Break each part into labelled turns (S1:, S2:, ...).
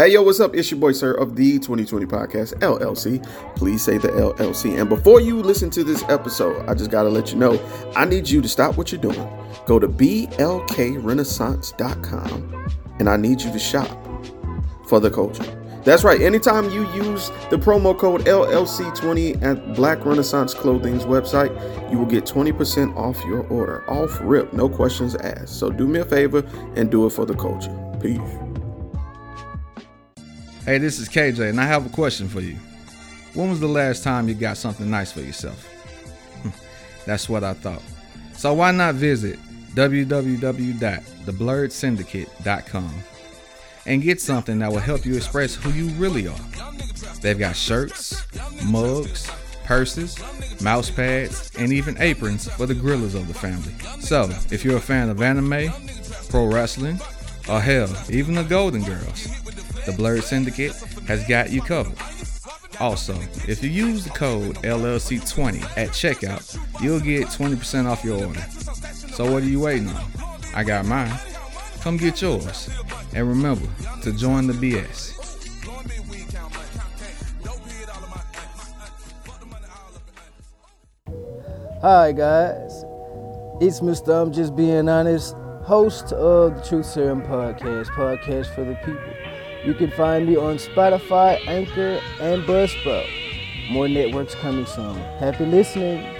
S1: Hey, yo, what's up? It's your boy, SiRR, of the 2020 podcast, LLC. Please say the LLC. And before you listen to this episode, I just got to let you know I need you to stop what you're doing. Go to blkrenaissance.com and I need you to shop for the culture. That's right. Anytime you use the promo code LLC20 at Black Renaissance Clothing's website, you will get 20% off your order. Off rip, no questions asked. So do me a favor and do it for the culture. Peace.
S2: Hey, this is KJ, and I have a question for you. When was the last time you got something nice for yourself? Hmm, that's what I thought. So why not visit www.theblurredsyndicate.com and get something that will help you express who you really are. They've got shirts, mugs, purses, mouse pads, and even aprons for the grillers of the family. So, if you're a fan of anime, pro wrestling, or hell, even the Golden Girls, the Blurred Syndicate has got you covered. Also, if you use the code LLC20 at checkout, you'll get 20% off your order. So what are you waiting on? I got mine. Come get yours. And remember to join the BS.
S3: Hi guys, it's Mr. I'm Just Being Honest, host of the Truth Serum Podcast, podcast for the people. You can find me on Spotify, Anchor, and Buzzsprout. More networks coming soon. Happy listening.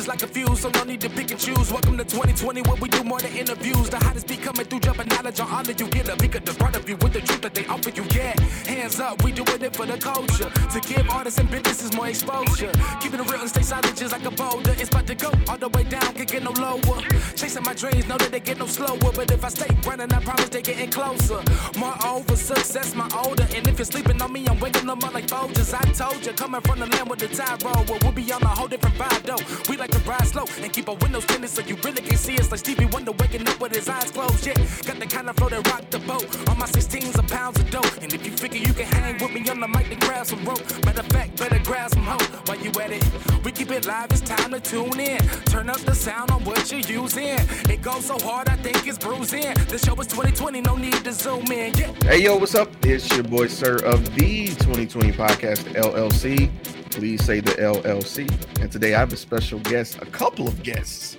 S4: Just like a fuse, so no need to pick and choose. Welcome to 2020, where we do more than interviews. The hottest be coming through, jumping knowledge on all that you get. A peek at the front of you with the truth that they offer you. Yeah, hands up, we doing it for the culture. To give artists and businesses more exposure. Keeping it real and stay silent just like a boulder. It's about to go all the way down, can't get no lower. Chasing my dreams, know that they get no slower. But if I stay running, I promise they getting closer. Moreover, success my older. And if you're sleeping on me, I'm waking them up like Folgers. I told you, coming from the land with the tide roll. Well, we'll be on a whole different vibe though. We like to ride slow and keep our windows tinted so you really can see us like Stevie Wonder waking up with his eyes closed. Yeah, got the kind of flow that rock the boat. On my 16s of pounds of dope. And if you figure you can hang with me on the mic, then grab some rope. Matter of fact, better grab some hope while you at it. We keep it live, it's time to tune in. Turn up the sound on what you're using. It goes so hard, I think it's bruising. The show is 2020, no need to zoom in. Yeah.
S1: Hey, yo, what's up? It's your boy, SiRR, of the 2020 podcast, LLC. Please say the LLC. And today I have a special guest, a couple of guests.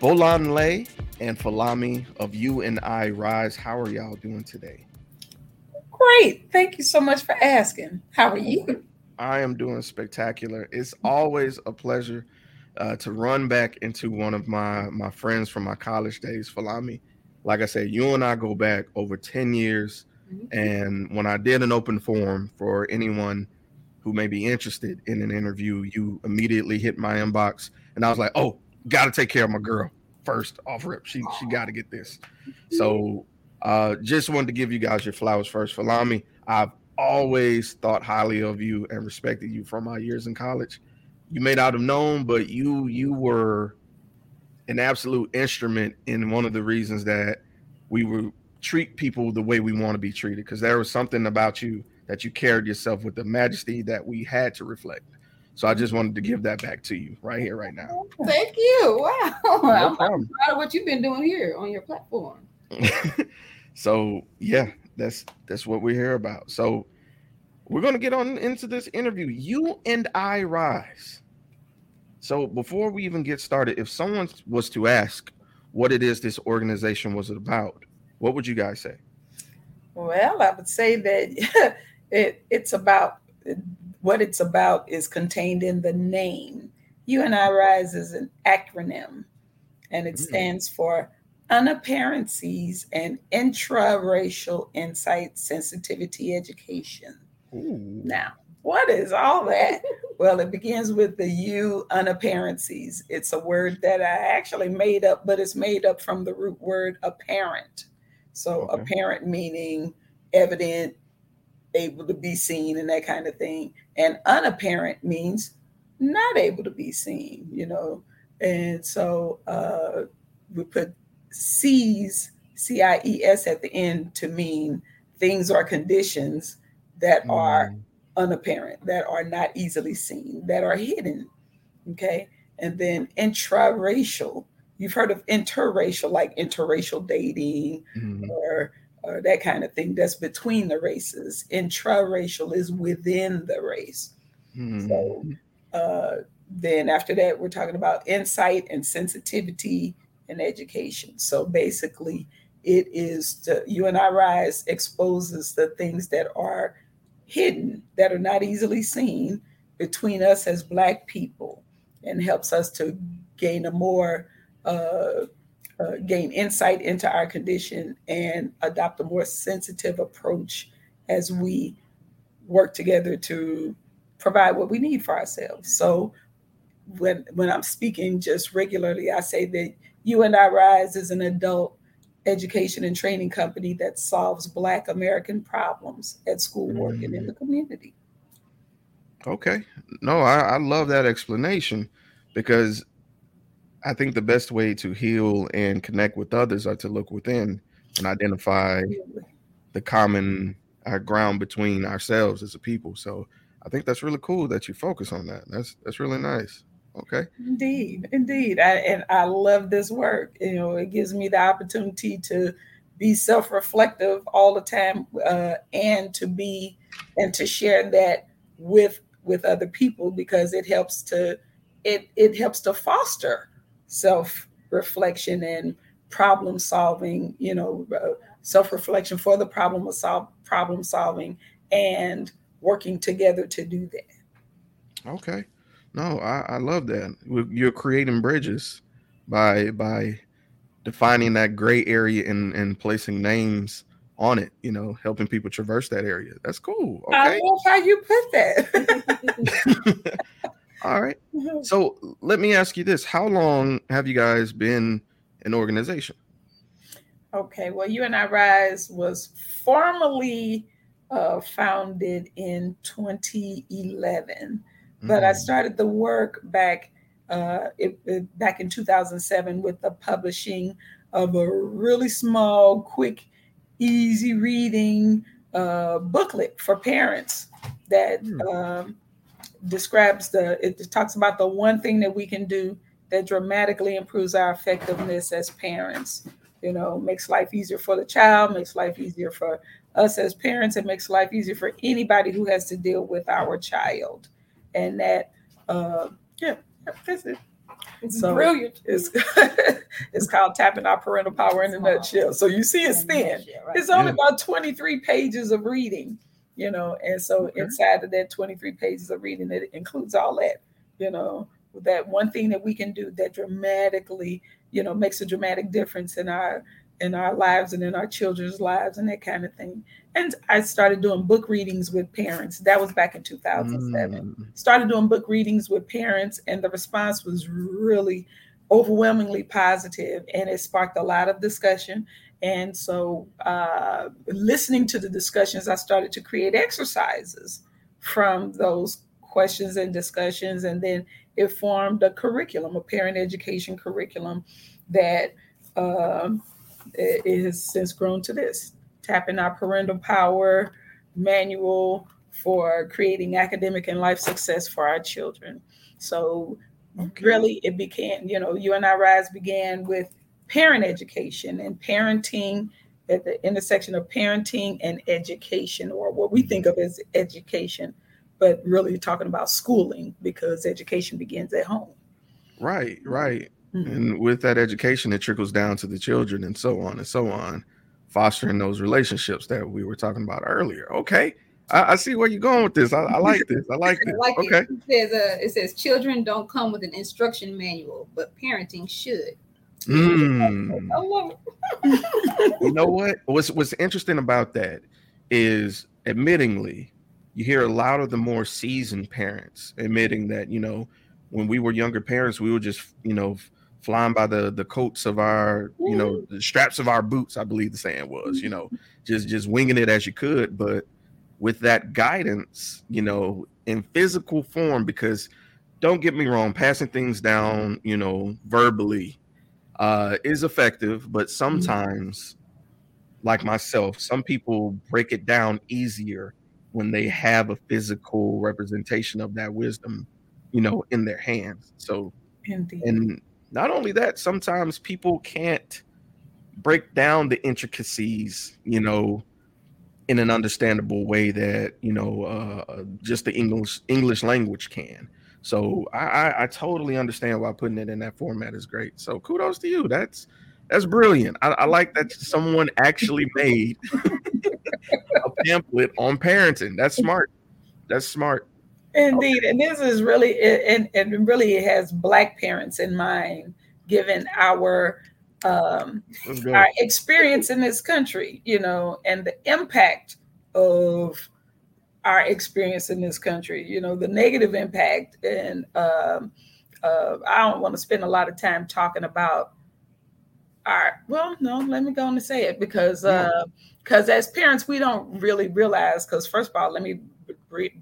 S1: Bolanle and Folami of You and I Rise. How are y'all doing today?
S5: Great. Thank you so much for asking. How are you?
S1: I am doing spectacular. It's always a pleasure uh, to run back into one of my my friends from my college days, Folami. Like I said, you and I go back over 10 years. And when I did an open forum for anyone who may be interested in an interview, you immediately hit my inbox. And I was like, oh, gotta take care of my girl first off rip. She she gotta get this. So uh just wanted to give you guys your flowers first. Folami, I've always thought highly of you and respected you from my years in college. You may not have known, but you you were an absolute instrument in one of the reasons that we would treat people the way we want to be treated because there was something about you that you carried yourself with the majesty that we had to reflect. So I just wanted to give that back to you right here, right now.
S5: Thank you. Wow.
S1: No
S5: I'm
S1: problem.
S5: proud of what you've been doing here on your platform.
S1: so yeah, that's that's what we're here about. So we're gonna get on into this interview. You and I rise. So before we even get started, if someone was to ask what it is this organization was about, what would you guys say?
S5: Well, I would say that it, it's about what it's about is contained in the name. You and I Rise is an acronym, and it
S1: Mm.
S5: stands for Unapparencies and Intraracial Insight Sensitivity Education.
S1: Ooh.
S5: Now, what is all that? well, it begins with the U unapparencies. It's a word that I actually made up, but it's made up from the root word apparent. So,
S1: Okay.
S5: apparent meaning evident, able to be seen, and that kind of thing. And unapparent means not able to be seen, you know. And so uh, we put C's, C I E S at the end to mean things or conditions that mm. are unapparent, that are not easily seen, that are hidden. Okay. And then intraracial. You've heard of interracial, like interracial dating mm-hmm. or, or that kind of thing. That's between the races. Intraracial is within the race. Mm-hmm. So uh, then after that, we're talking about insight and sensitivity and education. So basically, it is to, U&I-Rise exposes the things that are hidden, that are not easily seen between us as Black people, and helps us to gain a more uh, uh, gain insight into our condition and adopt a more sensitive approach as we work together to provide what we need for ourselves. So when when I'm speaking just regularly, I say that you and I Rise is an adult education and training company that solves Black American problems at school, work, mm. and in the community.
S1: Okay. No, I, I love that explanation because I think the best way to heal and connect with others are to look within and identify the common uh, ground between ourselves as a people. So I think that's really cool that you focus on that. That's that's really nice. Okay.
S5: Indeed, indeed, I, and I love this work. You know, it gives me the opportunity to be self-reflective all the time, uh, and to be and to share that with with other people because it helps to it it helps to foster self-reflection and problem solving. You know, uh, self-reflection for the problem of solve problem solving and working together to do that.
S1: Okay. No, I, I love that. You're creating bridges by by defining that gray area and, and placing names on it, you know, helping people traverse that area. That's cool.
S5: Okay. I love how you put
S1: that. All right. So let me ask you this. How long have you guys been an organization?
S5: Okay. Well, you and I Rise was formally uh, founded in 2011, mm-hmm. but I mm. started the work back uh, it, it, back in 2007 with the publishing of a really small, quick, easy reading uh, booklet for parents that mm. um, describes the it talks about the one thing that we can do that dramatically improves our effectiveness as parents you know makes life easier for the child makes life easier for us as parents, it makes life easier for anybody who has to deal with our child. And that, uh, yeah, that's it. It's so brilliant. It's, it's called tapping our parental power in a nutshell. So you see, it's thin. It's only about 23 pages of reading, you know, and so okay. inside of that 23 pages of reading, it includes all that, you know, that one thing that we can do that dramatically, you know, makes a dramatic difference in our in our lives and in our children's lives and that kind of thing. And I started doing book readings with parents. That was back in 2007. Mm. Started doing book readings with parents, and the response was really overwhelmingly positive, and it sparked a lot of discussion. And so, uh, listening to the discussions, I started to create exercises from those questions and discussions, and then it formed a curriculum, a parent education curriculum that. Um, it has since grown to this tapping our parental power manual for creating academic and life success for our children. So, okay. really, it began, you know, You and I Rise began with parent education and parenting at the intersection of parenting and education, or what we think of as education, but really talking about schooling because education begins at home.
S1: Right, right. Mm-hmm. And with that education, it trickles down to the children and so on and so on, fostering those relationships that we were talking about earlier. Okay. I, I see where you're going with this. I, I like this. I like this. I like okay.
S6: It. It, says, uh, it says children don't come with an instruction manual, but parenting should.
S1: Mm. I love it. you know what? What's what's interesting about that is admittingly, you hear a lot of the more seasoned parents admitting that, you know, when we were younger parents, we were just, you know, flying by the the coats of our you know the straps of our boots i believe the saying was you know just just winging it as you could but with that guidance you know in physical form because don't get me wrong, passing things down, you know, verbally uh, is effective, but sometimes, like myself, some people break it down easier when they have a physical representation of that wisdom, you know, in their hands. So,
S5: Indeed.
S1: and not only that, sometimes people can't break down the intricacies, you know, in an understandable way that you know uh, just the English English language can. So I, I, I totally understand why putting it in that format is great. So kudos to you. That's that's brilliant. I, I like that someone actually made a pamphlet on parenting. That's smart. That's smart.
S5: Indeed, and this is really and and really it has black parents in mind, given our um, our experience in this country, you know, and the impact of our experience in this country, you know, the negative impact. And um, uh, I don't want to spend a lot of time talking about our, well, no, let me go on and say it because, because uh, as parents, we don't really realize, because first of all, let me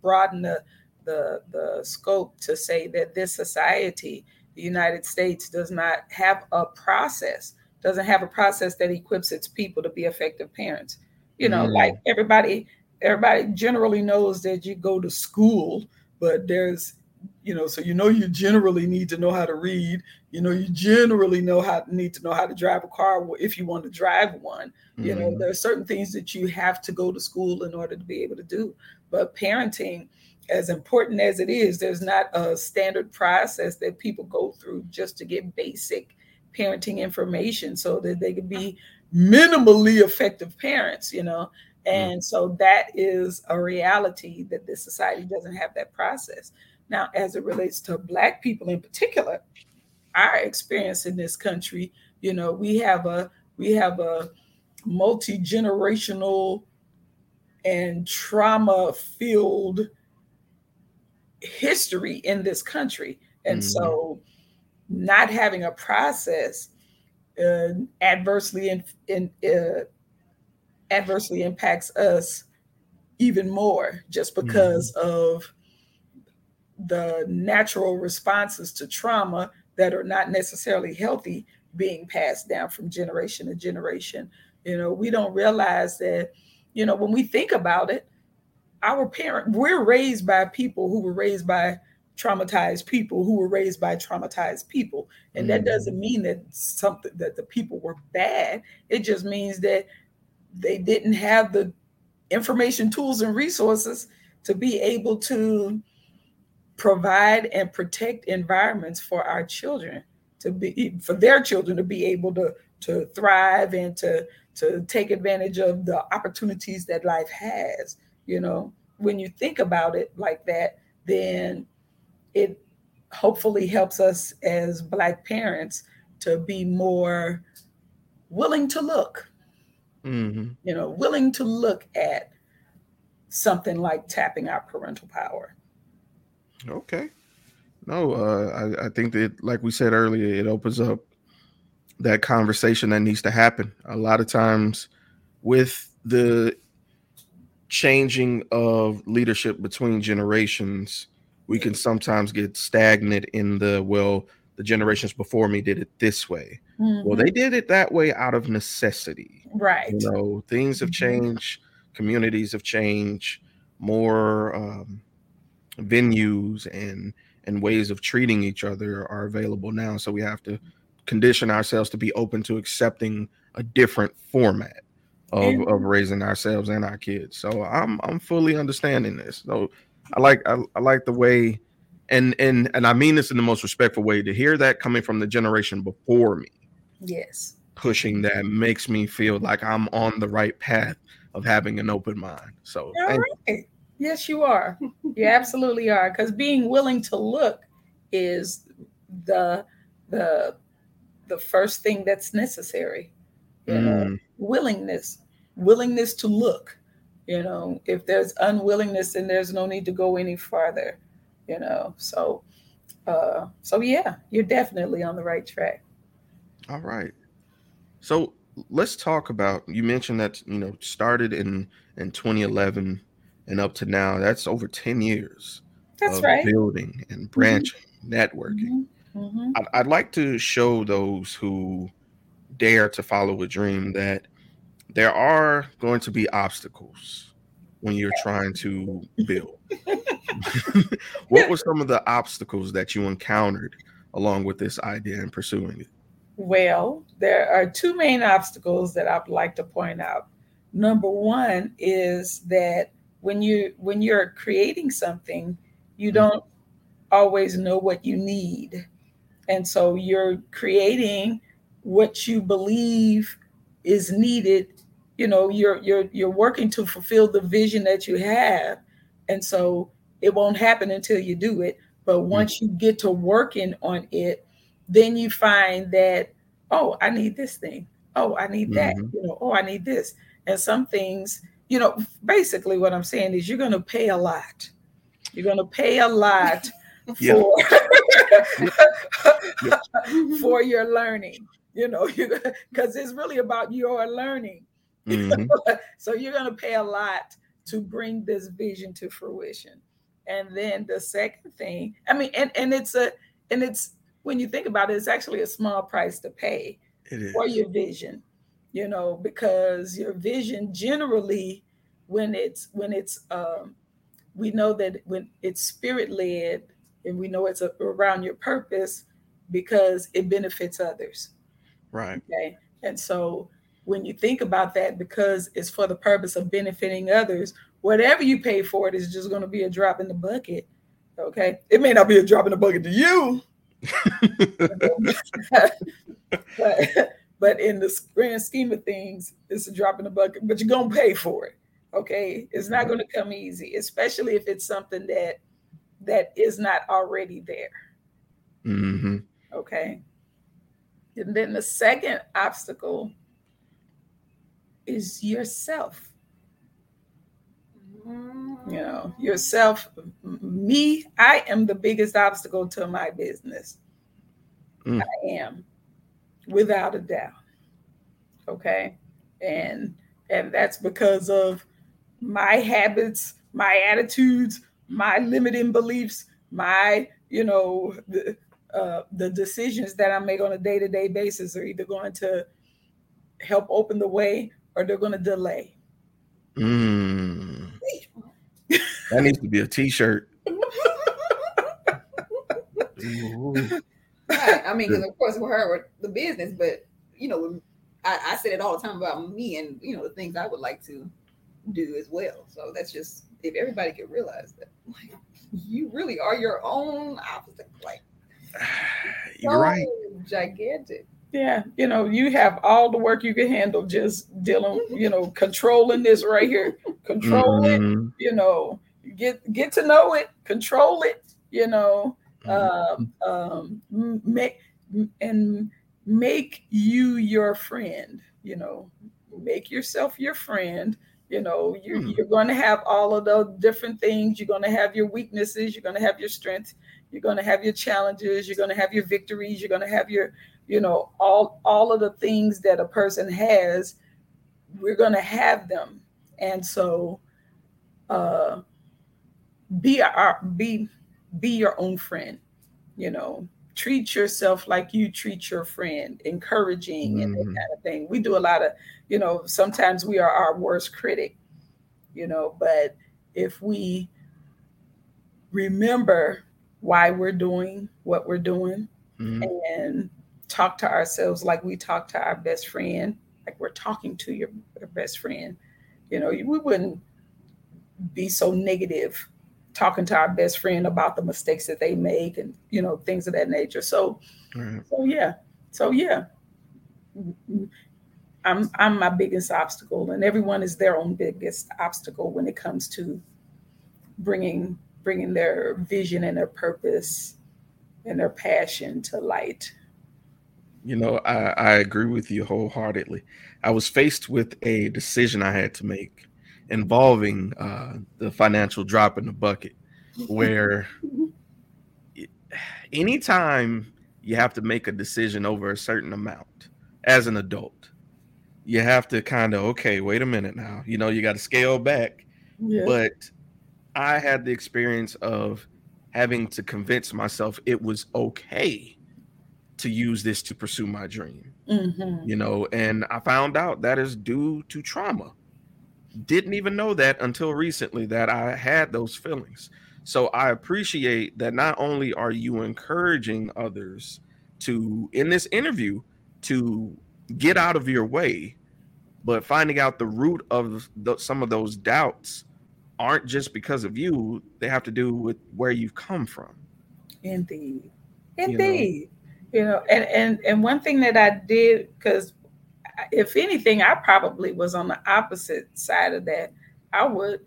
S5: broaden the, the, the scope to say that this society, the United States, does not have a process, doesn't have a process that equips its people to be effective parents. You know, mm. like everybody everybody generally knows that you go to school, but there's, you know, so you know you generally need to know how to read. You know, you generally know how need to know how to drive a car if you want to drive one. Mm-hmm. You know, there are certain things that you have to go to school in order to be able to do. But parenting, as important as it is, there's not a standard process that people go through just to get basic parenting information so that they can be minimally effective parents, you know. Mm. And so that is a reality that this society doesn't have that process. Now, as it relates to Black people in particular, our experience in this country, you know, we have a we have a multi generational and trauma filled history in this country, and mm-hmm. so not having a process uh, adversely in, in uh, adversely impacts us even more just because mm-hmm. of the natural responses to trauma that are not necessarily healthy being passed down from generation to generation. You know, we don't realize that, you know, when we think about it, our parent, we're raised by people who were raised by traumatized people who were raised by traumatized people. And mm-hmm. that doesn't mean that something that the people were bad. It just means that they didn't have the information, tools, and resources to be able to provide and protect environments for our children to be for their children to be able to to thrive and to to take advantage of the opportunities that life has you know? When you think about it like that then it hopefully helps us as black parents to be more willing to look mm-hmm. you know, willing to look at something like tapping our parental power.
S1: Okay. No, uh, I, I think that, like we said earlier, it opens up that conversation that needs to happen. A lot of times, with the changing of leadership between generations, we can sometimes get stagnant in the well, the generations before me did it this way. Mm-hmm. Well, they did it that way out of necessity.
S5: Right.
S1: You know, things have mm-hmm. changed, communities have changed, more um, venues and and ways of treating each other are available now. So we have to condition ourselves to be open to accepting a different format of, and, of raising ourselves and our kids. So I'm I'm fully understanding this. So I like I, I like the way and and and I mean this in the most respectful way to hear that coming from the generation before me.
S5: Yes
S1: pushing that makes me feel like I'm on the right path of having an open mind. So,
S5: right. yes, you are. You absolutely are. Because being willing to look is the the the first thing that's necessary. You mm. know, willingness, willingness to look. You know, if there's unwillingness, then there's no need to go any farther. You know, so uh, so yeah, you're definitely on the right track.
S1: All right. So let's talk about you mentioned that you know started in in 2011 and up to now that's over 10 years
S5: That's
S1: of
S5: right.
S1: building and branching, networking.
S5: Mhm.
S1: I'd, I'd like to show those who dare to follow a dream that there are going to be obstacles when you're trying to build. what were some of the obstacles that you encountered along with this idea and pursuing it?
S5: Well, there are two main obstacles that I'd like to point out. Number one is that when you when you're creating something, you mm-hmm. don't always know what you need. And so you're creating what you believe is needed. You know, you're you're you're working to fulfill the vision that you have. And so it won't happen until you do it. But once you get to working on it, then you find that, oh, I need this thing. Oh, I need that.
S1: Mhm.
S5: You know, oh, I need this. And some things, you know, basically what I'm saying is you're going to pay a lot. You're going to pay a lot
S1: Yeah.
S5: for
S1: Yeah.
S5: for your learning. You know, because it's really about your learning.
S1: Mhm.
S5: so you're going to pay a lot to bring this vision to fruition. And then the second thing, I mean, and and it's a and it's when you think about it, it's actually a small price to pay for your vision you know because your vision generally when it's when it's um we know that when it's spirit led and we know it's a, around your purpose because it benefits others
S1: Right.
S5: okay and so when you think about that because it's for the purpose of benefiting others whatever you pay for it is just going to be a drop in the bucket okay it may not be a drop in the bucket to you but, but in the grand scheme of things, it's a drop in the bucket, but you're going to pay for it. Okay. It's not going to come easy, especially if it's something that that is not already there.
S1: hmm
S5: Okay. And then the second obstacle is yourself. You know, yourself. Me, I am the biggest obstacle to my business.
S1: Mm.
S5: I am, without a doubt. Okay. And and that's because of my habits, my attitudes, my limiting beliefs, my, you know, the uh, the decisions that I make on a day-to-day basis are either going to help open the way or they're going to delay.
S1: Mm. That needs to be a T-shirt.
S6: Right. I mean, because of course with her with the business, but you know, I, I said it all the time about me and you know the things I would like to do as well. So that's just if everybody could realize that, like, you really are your own opposite, like
S1: You're
S6: so
S1: right.
S6: gigantic.
S5: Yeah, you know, you have all the work you can handle just dealing, you know, controlling this right here. Control it,
S1: Mhm.
S5: you know, get get to know it, control it, you know, um, um, make and make you your friend. You know, make yourself your friend. You know, you're,
S1: Hmm.
S5: you're going to have all of the different things. You're going to have your weaknesses. You're going to have your strengths. You're going to have your challenges. You're going to have your victories. You're going to have your, you know, all all of the things that a person has. We're going to have them, and so, uh, be our be be your own friend you know treat yourself like you treat your friend encouraging and that
S1: Mhm.
S5: kind of thing we do a lot of you know sometimes we are our worst critic you know but if we remember why we're doing what we're doing
S1: Mhm.
S5: and talk to ourselves like we talk to our best friend, like we're talking to your, best friend. You know, we wouldn't be so negative talking to our best friend about the mistakes that they make and you know things of that nature. So,
S1: Right.
S5: so yeah, so yeah, I'm I'm my biggest obstacle, and everyone is their own biggest obstacle when it comes to bringing bringing their vision and their purpose and their passion to light.
S1: You know, I, I agree with you wholeheartedly. I was faced with a decision I had to make involving uh, the financial drop in the bucket, where anytime you have to make a decision over a certain amount as an adult, you have to kind of, okay, wait a minute now. You know, you got to scale back.
S5: Yeah.
S1: But I had the experience of having to convince myself it was okay to use this to pursue my dream.
S5: Mhm.
S1: You know, and I found out that is due to trauma. Didn't even know that until recently that I had those feelings. So I appreciate that not only are you encouraging others to in this interview to get out of your way, but finding out the root of the, some of those doubts aren't just because of you, they have to do with where you've come from.
S5: Indeed. Indeed. You know, and and and one thing that I did because if anything, I probably was on the opposite side of that. I would,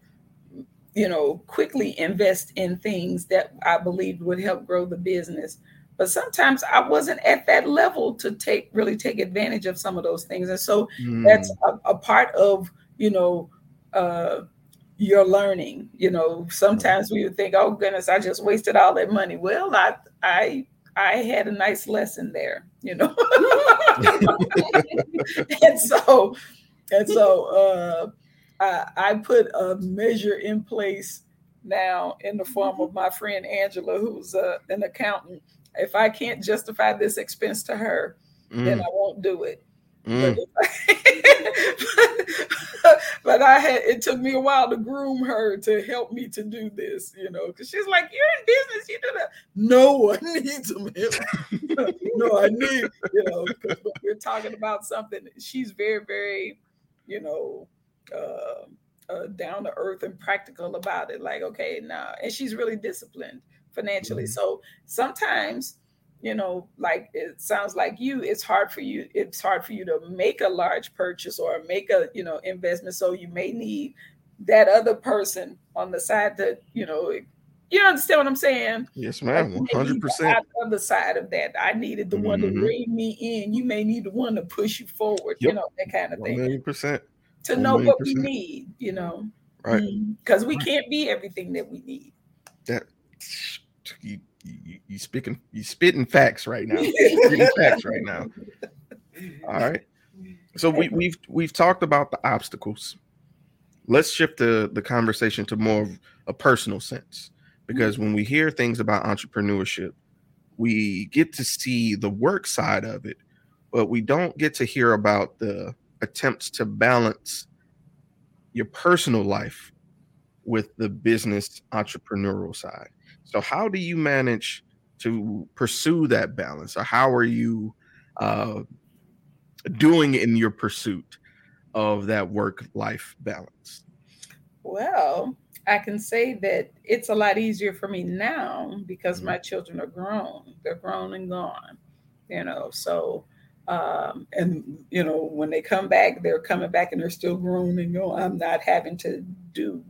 S5: you know, quickly invest in things that I believed would help grow the business. But sometimes I wasn't at that level to take really take advantage of some of those things. And so that's
S1: Mm,
S5: a, a part of you know uh your learning you know sometimes we would think oh goodness i just wasted all that money well i i i had a nice lesson there you know? And so and so uh I, I put a measure in place now in the form of my friend angela who's uh, an accountant. If i can't justify this expense to her then
S1: mm,
S5: i won't do it
S1: mm.
S5: but, but I had it took me a while to groom her to help me to do this, you know, because she's like, You're in business, you do that. No, I need some help. no, I need, you know, because we're talking about something. She's very, very, you know, uh, uh, down to earth and practical about it. Like, okay, now, and she's really disciplined financially.
S1: Mhm.
S5: So sometimes you know like it sounds like you it's hard for you it's hard for you to make a large purchase or make a you know investment so you may need that other person on the side that you know you understand what i'm saying
S1: Yes, ma'am.
S5: you
S1: One
S5: may
S1: hundred
S5: need the other side of that i needed the one to
S1: Mhm.
S5: bring me in you may need the one to push you forward you know that kind of thing
S1: million percent.
S5: to
S1: one
S5: know
S1: million
S5: what we need you know
S1: Right.
S5: because we
S1: Right.
S5: can't be everything that we need
S1: That you, you, you speaking you spitting facts right now. facts right now. All right. So we, we've we've talked about the obstacles. Let's shift the the conversation to more of a personal sense because when we hear things about entrepreneurship, we get to see the work side of it, but we don't get to hear about the attempts to balance your personal life with the business entrepreneurial side. So how do you manage to pursue that balance or how are you uh, doing in your pursuit of that work life balance?
S5: Well, I can say that it's a lot easier for me now because
S1: Mhm.
S5: my children are grown. They're grown and gone, you know. So, um, and you know, when they come back, they're coming back and they're still grown and gone. I'm not having to do.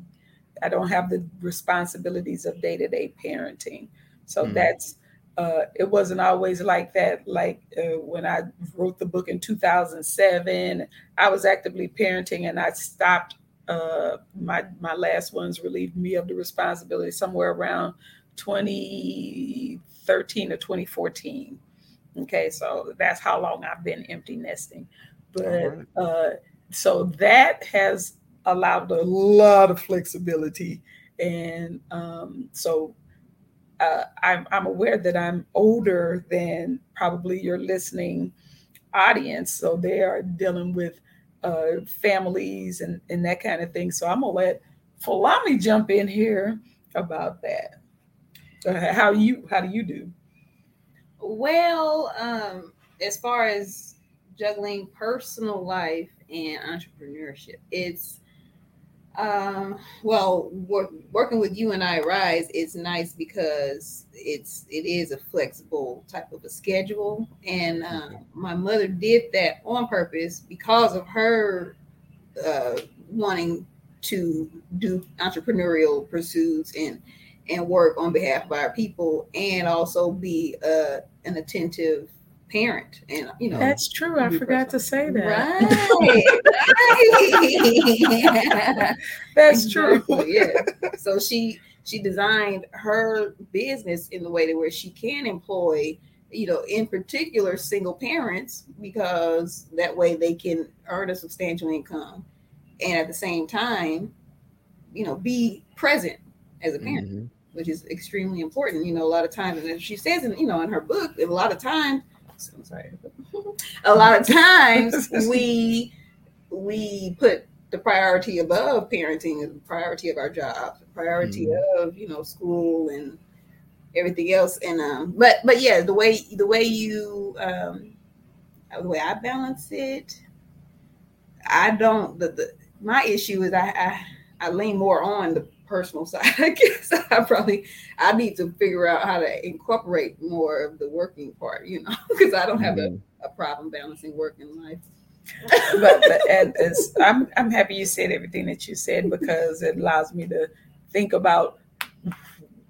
S5: I don't have the responsibilities of day to day parenting. So
S1: Mhm.
S5: that's. Uh, it wasn't always like that. Like uh, when I wrote the book in 2007, I was actively parenting and I stopped uh my my last ones relieved me of the responsibility somewhere around 2013 or 2014 okay so that's how long i've been empty nesting but
S1: Alright.
S5: uh so that has allowed a lot of flexibility and um so uh, I'm, I'm aware that I'm older than probably your listening audience, so they are dealing with uh, families and, and that kind of thing. So I'm gonna let Folami jump in here about that. Uh, how you how do you do?
S6: Well, um, as far as juggling personal life and entrepreneurship, it's um, well, work, working with you and I Rise is nice because it's it is a flexible type of a schedule, and uh, my mother did that on purpose because of her uh, wanting to do entrepreneurial pursuits and and work on behalf of our people, and also be uh, an attentive parent, and you know
S5: That's true. I
S6: be
S5: forgot to say that.
S6: Right, right.
S5: That's true.
S6: Yeah. So she she designed her business in the way that where she can employ, you know, in particular single parents because that way they can earn a substantial income and at the same time, you know, be present as a parent.
S1: Mhm.
S6: which is extremely important. You know, a lot of times, and she says, in, you know, in her book, a lot of times, I'm sorry, a lot of times we we put the priority above parenting the priority of our jobs, the priority mm-hmm. of you know school and everything else. And um, but but yeah, the way the way you um, the way I balance it, I don't. The, the my issue is I, I I lean more on the personal side. I guess I probably I need to figure out how to incorporate more of the working part, you know, because I don't have mm-hmm. a, a problem balancing work and life
S5: but, but and I'm I'm happy you said everything that you said because it allows me to think about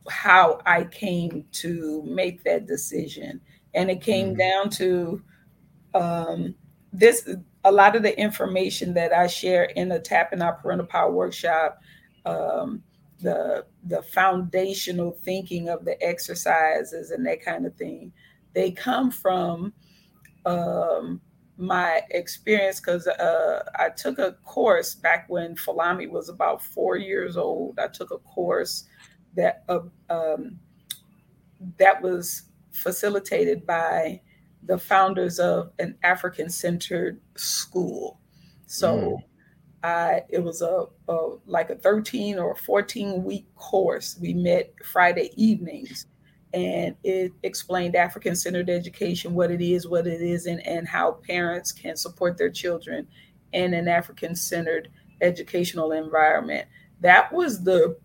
S5: how I came to make that decision, and it came mm-hmm. down to um, this. A lot of the information that I share in the Tapping Our Parental Power workshop, um, the the foundational thinking of the exercises and that kind of thing, they come from um, my experience because uh, I took a course back when Folami was about four years old. I took a course that uh, um, that was facilitated by the founders of an African-centered school. So mm. I, it was a, a like a 13 or 14 week course. We met Friday evenings and it explained African centered education, what it is, what it isn't, and how parents can support their children in an African centered educational environment. That was the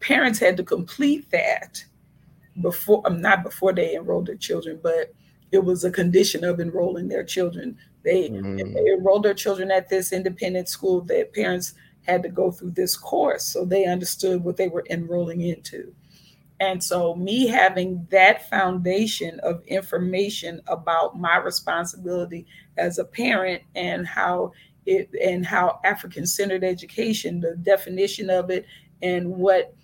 S5: parents had to complete that before, um, not before they enrolled their children, but it was a condition of enrolling their children. They, mm-hmm. they enrolled their children at this independent school. Their parents had to go through this course so they understood what they were enrolling into. And so, me having that foundation of information about my responsibility as a parent and how it and how African centered education, the definition of it, and what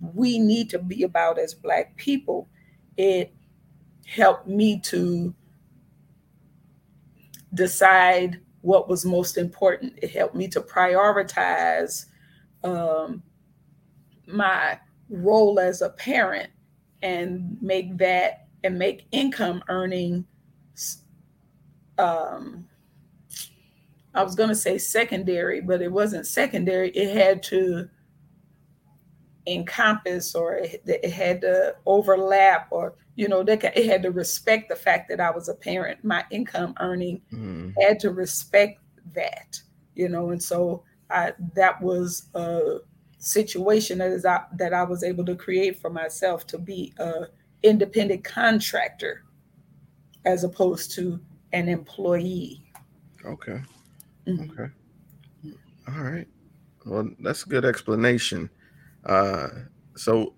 S5: we need to be about as Black people, it helped me to decide what was most important. It helped me to prioritize um, my role as a parent and make that and make income earning um I was going to say secondary, but it wasn't secondary. It had to encompass or it, it had to overlap or you know they it had to respect the fact that I was a parent. My income earning mm. had to respect that, you know, and so I that was a situation that is I, that I was able to create for myself to be a independent contractor as opposed to an employee.
S1: Okay. Mm-hmm. Okay. All right. Well, that's a good explanation. Uh, so,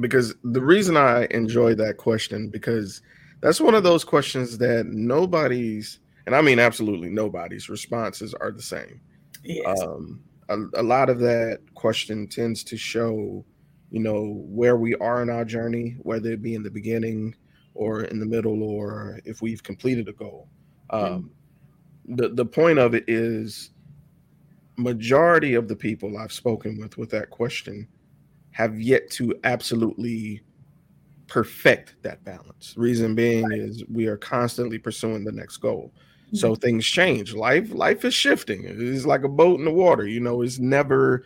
S1: because the reason I enjoy that question because that's one of those questions that nobody's, and I mean absolutely nobody's responses are the same. Yes. Um, a, a lot of that question tends to show, you know, where we are in our journey, whether it be in the beginning or in the middle, or if we've completed a goal. Mm-hmm. Um, the the point of it is, majority of the people I've spoken with with that question have yet to absolutely perfect that balance. Reason being right. is we are constantly pursuing the next goal. So mm-hmm. things change. Life life is shifting. It's like a boat in the water. You know, it's never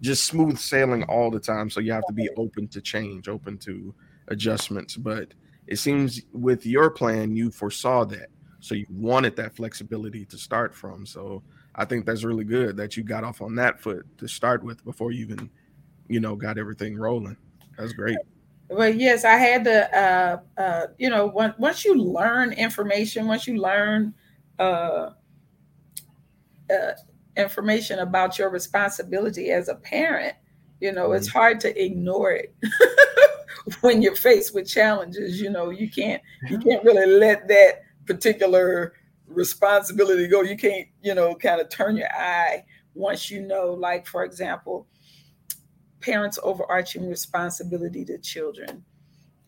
S1: just smooth sailing all the time. So you have to be open to change, open to adjustments. But it seems with your plan, you foresaw that. So you wanted that flexibility to start from. So I think that's really good that you got off on that foot to start with before you even, you know, got everything rolling. That's great.
S5: Well, yes, I had to, uh, uh, you know, once you learn information, once you learn uh, uh, information about your responsibility as a parent, you know, mm-hmm. it's hard to ignore it when you're faced with challenges. You know, you can't you can't really let that particular responsibility go. You can't, you know, kind of turn your eye once you know, like for example, parents' overarching responsibility to children.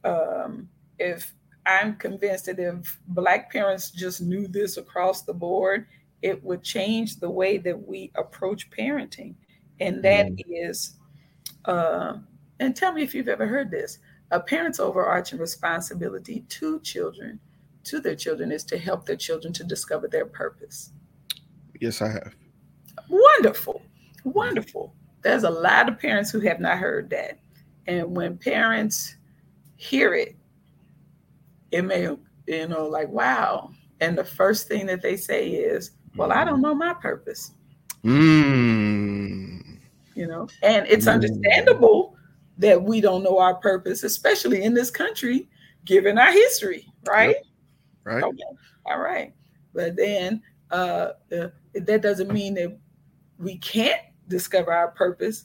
S5: Um, if I'm convinced that if Black parents just knew this across the board, it would change the way that we approach parenting. And that mm. is, uh, and tell me if you've ever heard this. A parent's overarching responsibility to children, to their children, is to help their children to discover their purpose.
S1: Yes, I have.
S5: Wonderful. Wonderful. There's a lot of parents who have not heard that. And when parents hear it, it may, you know, like, wow. And the first thing that they say is, well, I don't know my purpose.
S1: Mm.
S5: You know, and it's
S1: Mm.
S5: understandable that we don't know our purpose, especially in this country, given our history, right?
S1: Right.
S5: Okay. All right. But then uh, uh, that doesn't mean that we can't discover our purpose.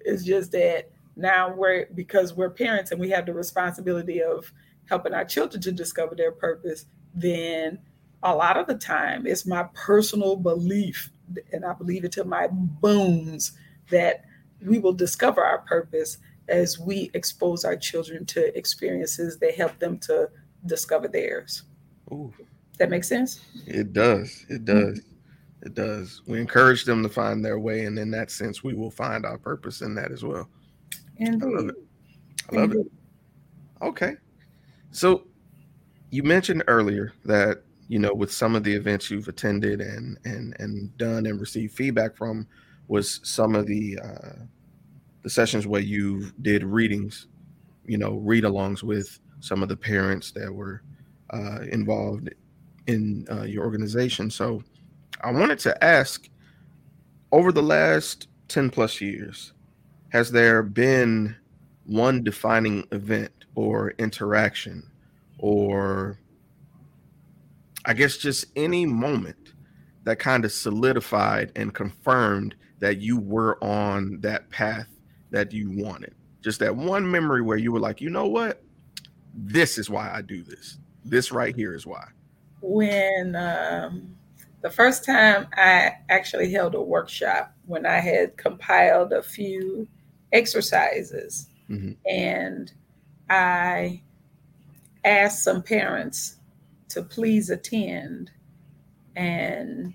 S5: It's just that now we're because we're parents and we have the responsibility of helping our children to discover their purpose, then a lot of the time it's my personal belief, and I believe it to my bones that we will discover our purpose as we expose our children to experiences that help them to discover theirs.
S1: Ooh,
S5: That makes sense?
S1: it does. It does. It does. We encourage them to find their way, and in that sense, we will find our purpose in that as well. I love it. I love it. Okay. So you mentioned earlier that you know with some of the events you've attended and and and done and received feedback from was some of the uh the sessions where you did readings, you know, read-alongs with some of the parents that were uh involved in uh, your organization. So I wanted to ask over the last 10 plus years, has there been one defining event or interaction or I guess just any moment that kind of solidified and confirmed that you were on that path that you wanted? Just that one memory where you were like, you know what? This is why I do this. This right here is why.
S5: When um, the first time I actually held a workshop, when I had compiled a few exercises
S1: Mhm.
S5: and I asked some parents to please attend. And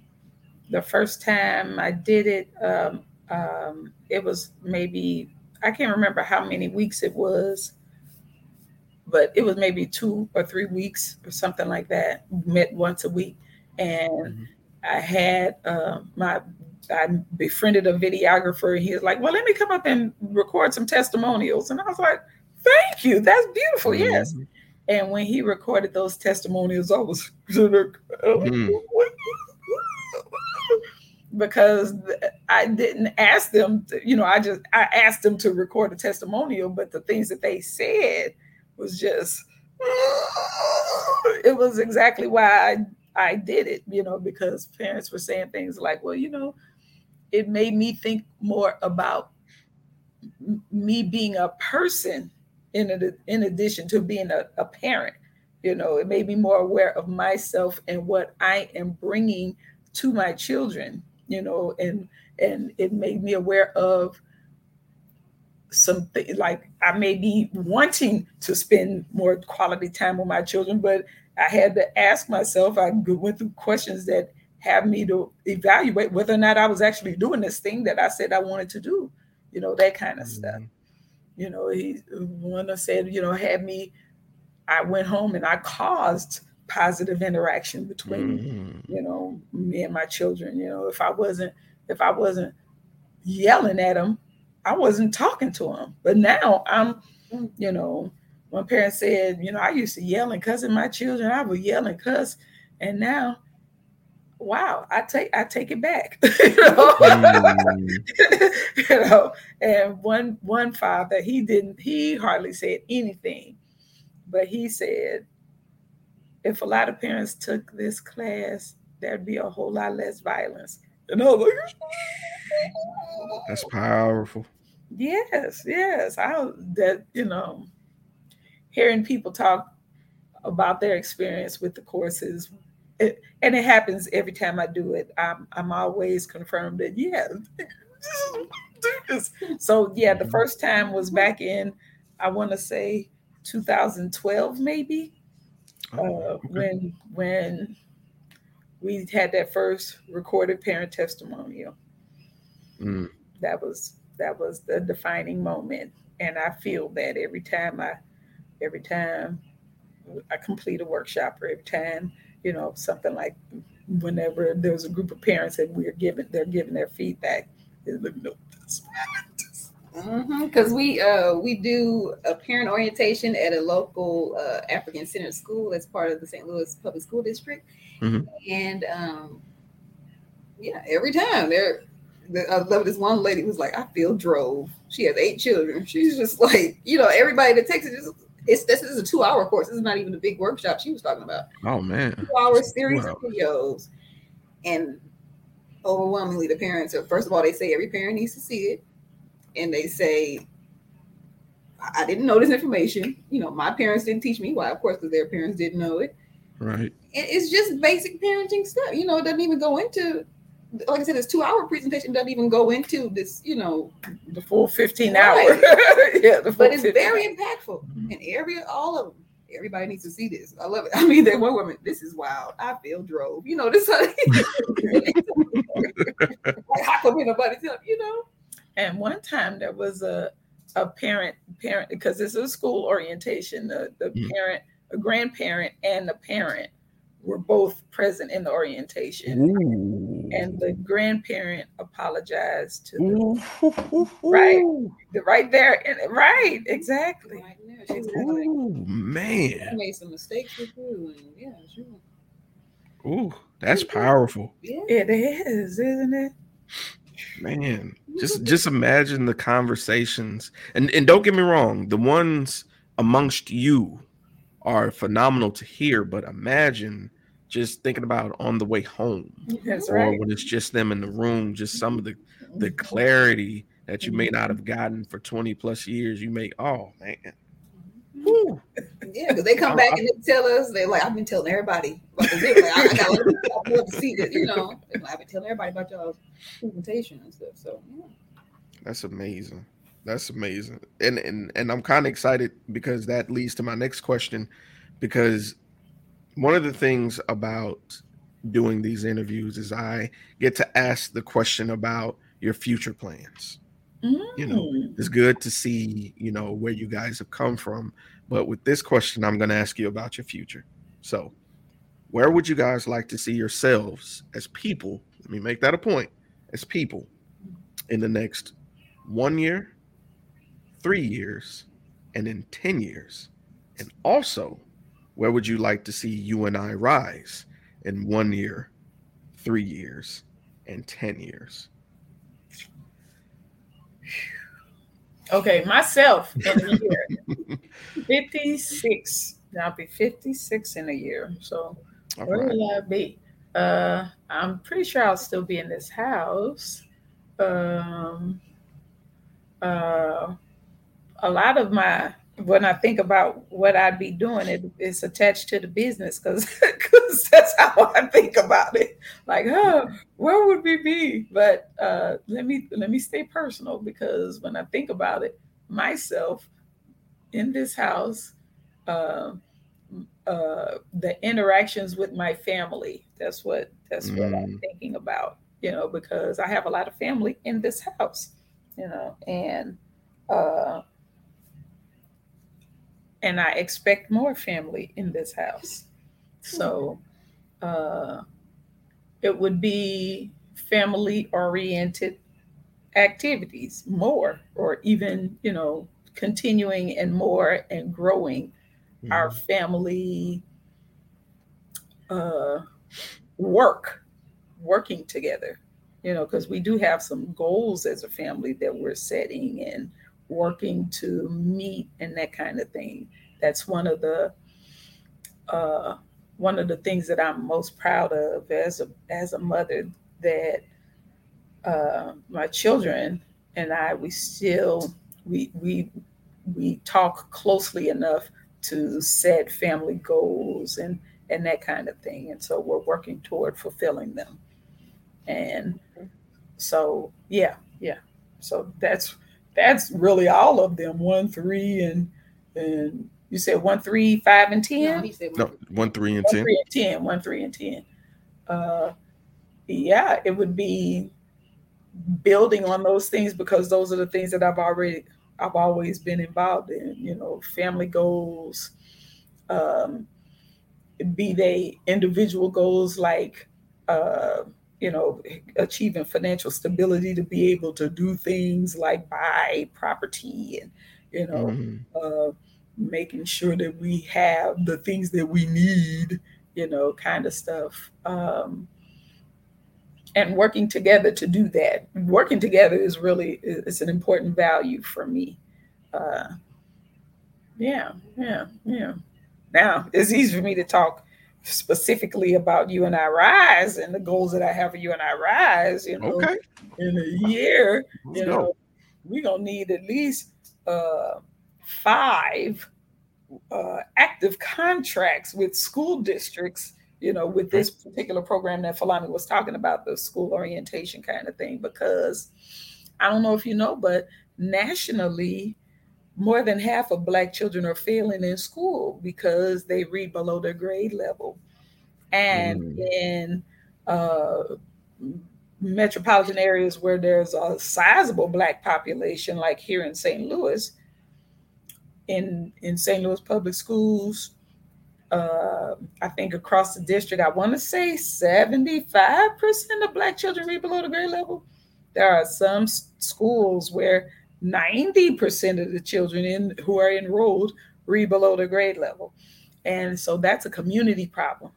S5: the first time I did it, um, um, it was maybe, I can't remember how many weeks it was, but it was maybe two or three weeks or something like that. Met once a week. And
S1: Mhm.
S5: I had uh, my, I befriended a videographer. And he was like, well, let me come up and record some testimonials. And I was like, thank you. That's beautiful. Yes.
S1: Mhm.
S5: And when he recorded those testimonials, I was
S1: Mm.
S5: because I didn't ask them, to, you know, I just I asked them to record a testimonial, but the things that they said was just it was exactly why I I did it, you know, because parents were saying things like, well, you know, it made me think more about me being a person in ad- in addition to being a, a parent you know it made me more aware of myself and what i am bringing to my children you know and and it made me aware of something like i may be wanting to spend more quality time with my children but i had to ask myself i went through questions that have me to evaluate whether or not i was actually doing this thing that i said i wanted to do you know that kind of stuff. You know he one said you know had me i went home and i caused positive interaction between
S1: Mhm.
S5: you know me and my children you know. If i wasn't if i wasn't yelling at them i wasn't talking to them but now i'm you know one parent said you know i used to yell and cuss at my children. I would yell and cuss. And now wow i take i take it back. You know?
S1: Mm.
S5: you know? And one one father he didn't he hardly said anything. But he said if a lot of parents took this class there'd be a whole lot less violence. And i was like
S1: That's powerful.
S5: yes yes. I that you know hearing people talk about their experience with the courses it, and it happens every time i do it i'm, I'm always confirmed that yeah do this. so yeah the first time was back in i want to say 2012 maybe
S1: Oh,
S5: uh, when when we had that first recorded parent testimonial
S1: Mm.
S5: that was that was the defining moment and I feel that every time I, every time I complete a workshop, or every time you know something like whenever there's a group of parents and we're giving, they're giving their feedback. Is let me know this.
S6: Because we uh we do a parent orientation at a local uh, African centered school that's part of the St. Louis Public School District,
S1: Mhm.
S6: and um yeah, every time they're. I love this one lady who's like, I feel drove. She has eight children. She's just like, you know, everybody that takes it just it's this is a two hour course. This is not even a big workshop she was talking about.
S1: Oh man.
S6: Two hour series
S1: Wow.
S6: of videos, and overwhelmingly the parents are first of all they say every parent needs to see it, and they say I didn't know this information. You know, my parents didn't teach me why, of course, because their parents didn't know it.
S1: Right.
S6: And it's just basic parenting stuff. You know, it doesn't even go into, like I said, this two hour presentation doesn't even go into this, you know,
S5: The full 15
S6: Right.
S5: hour. yeah, the full
S6: but it's
S5: 15
S6: very impactful. And every, all of them, everybody needs to see this. I love it. I mean, that one woman, this is wild. I feel drove. You know, this, like, how come ain't nobody tell you know?
S5: And one time there was a a parent parent because it's a school orientation. The the
S1: Mm.
S5: parent, a grandparent, and the parent were both present in the orientation.
S1: Ooh.
S5: And the grandparent apologized to the, Right. right there. And right, exactly.
S6: Right there. She was like, I
S1: man.
S6: made some mistakes with you. And yeah, sure.
S1: Ooh, that's powerful.
S6: Yeah.
S5: It is, isn't it?
S1: Man, just mm-hmm. just imagine the conversations. And and don't get me wrong, the ones amongst you are phenomenal to hear, but imagine just thinking about on the way home
S5: That's
S1: or
S5: right.
S1: when it's just them in the room, just some of the the mm-hmm. clarity that you may not mm-hmm. have gotten for 20 plus years. You may, oh man. Mm-hmm. Woo.
S6: Yeah, because they come back and they tell us they're like, I've been telling everybody. About. They're Like, I, I got a lot of people who want to see this, you know. Like, I've been telling everybody about y'all's presentation and stuff. So yeah.
S1: That's amazing. That's amazing. And and and I'm kind of excited because that leads to my next question because one of the things about doing these interviews is I get to ask the question about your future plans. You know,
S5: Mm.
S1: It's good to see, you know, where you guys have come from, but with this question I'm going to ask you about your future. So, where would you guys like to see yourselves as people? Let me make that a point. As people in the next 1 year, 3 years, and in 10 years? And also, where would you like to see you and I rise in 1 year, 3 years, and 10 years?
S5: Okay, myself in a year. 56. I'll be 56 in a year. So
S1: All
S5: where
S1: right.
S5: will I be? Uh, I'm pretty sure I'll still be in this house. Um, uh, a lot of my when I think about what I'd be doing, it, it's attached to the business because that's how I think about it. Like, oh, where would we be? But uh, let me let me stay personal because when I think about it, myself in this house, uh, uh, the interactions with my family. That's what that's what I'm
S1: Mm.
S5: thinking about. You know, because I have a lot of family in this house. You know, and uh, and I expect more family in this house. So uh, it would be family oriented activities more, or even, you know, continuing and more and growing our family uh, work, working together, you know, because we do have some goals as a family that we're setting and working to meet and that kind of thing. That's one of the uh, one of the things that I'm most proud of as a as a mother that uh, my children and I we still we we we talk closely enough to set family goals and and that kind of thing. And so we're working toward fulfilling them. And so yeah yeah. So that's that's really all of them one three and and you said one three five and ten
S6: No, he said
S1: No, one, three, and
S5: one,
S1: ten.
S5: three, and ten. One, three, and ten. Uh, yeah, it would be building on those things because those are the things that I've already I've always been involved in, you know, family goals, um, be they individual goals like, uh, you know, achieving financial stability to be able to do things like buy property and, you know,
S1: Mhm.
S5: uh, making sure that we have the things that we need, you know, kind of stuff. Um, and working together to do that. Working together is really it's an important value for me. Uh, yeah, yeah, yeah. Now it's easy for me to talk specifically about you and I rise and the goals that I have for you and I rise. You know,
S1: Okay.
S5: in a year,
S1: Let's
S5: you
S1: go.
S5: know, we're gonna need at least uh, five uh, active contracts with school districts. You know, with this particular program that Folami was talking about, the school orientation kind of thing, because I don't know if you know, but nationally, more than half of Black children are failing in school because they read below their grade level. And
S1: Mm.
S5: in uh, metropolitan areas where there's a sizable Black population, like here in St. Louis, in, in St. Louis public schools, uh, I think across the district, I want to say 75% of Black children read below the grade level. There are some schools where 90% of the children in who are enrolled read below the grade level. And so that's a community problem.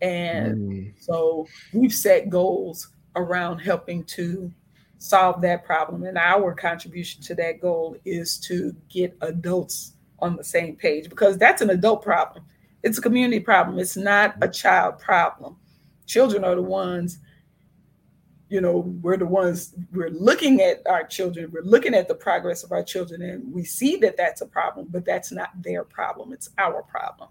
S5: And
S1: Mm.
S5: so we've set goals around helping to solve that problem. And our contribution to that goal is to get adults on the same page because that's an adult problem. It's a community problem. It's not a child problem. Children are the ones, you know, we're the ones, we're looking at our children, we're looking at the progress of our children, and we see that that's a problem, but that's not their problem. It's our problem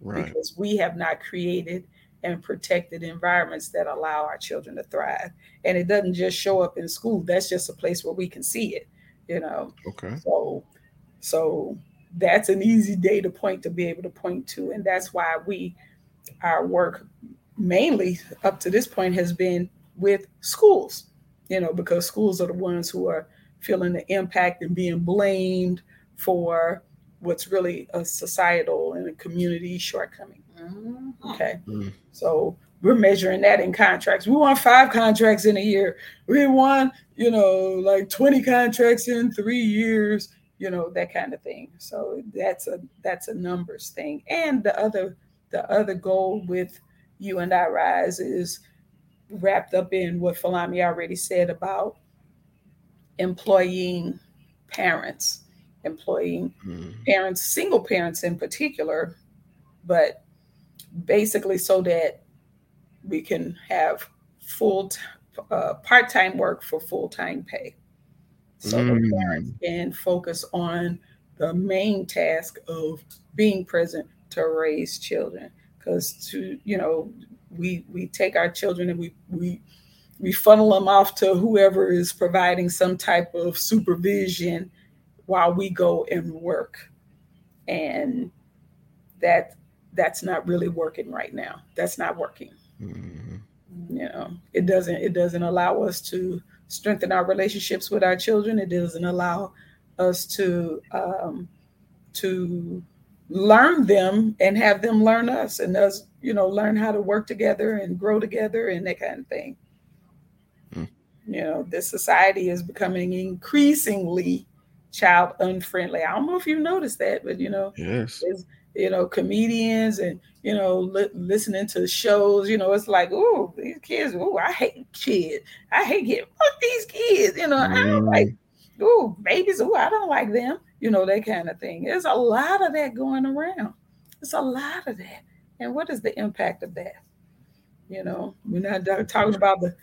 S1: Right.
S5: because we have not created and protected environments that allow our children to thrive. And it doesn't just show up in school. That's just a place where we can see it, you know.
S1: Okay.
S5: So so that's an easy data point to be able to point to. And that's why we our work mainly up to this point has been with schools, you know, because schools are the ones who are feeling the impact and being blamed for what's really a societal and a community shortcoming.
S6: Mhm.
S5: Okay.
S1: Mm.
S5: So we're measuring that in contracts. We want five contracts in a year. We want, you know, like 20 contracts in three years, you know, that kind of thing. So that's a that's a numbers thing. And the other the other goal with you and I rise is wrapped up in what Folami already said about employing parents, employing
S1: Mm.
S5: parents, single parents in particular, but basically so that we can have full t- uh, part-time work for full-time pay. So the
S1: Mm.
S5: parents can focus on the main task of being present to raise children. Because to you know, we we take our children and we we we funnel them off to whoever is providing some type of supervision while we go and work. And that that's not really working right now. That's not working.
S1: Mhm.
S5: you know it doesn't it doesn't allow us to strengthen our relationships with our children. It doesn't allow us to um, to learn them and have them learn us and us you know learn how to work together and grow together and that kind of thing
S1: Hmm.
S5: you know this society is becoming increasingly child unfriendly i don't know if you noticed that but you know
S1: Yes.
S5: you know comedians and you know li- listening to shows you know it's like oh these kids oh i hate kids i hate kids fuck these kids you know i don't
S1: Mm.
S5: like oh babies oh i don't like them you know that kind of thing there's a lot of that going around there's a lot of that and what is the impact of that you know we're not talking about the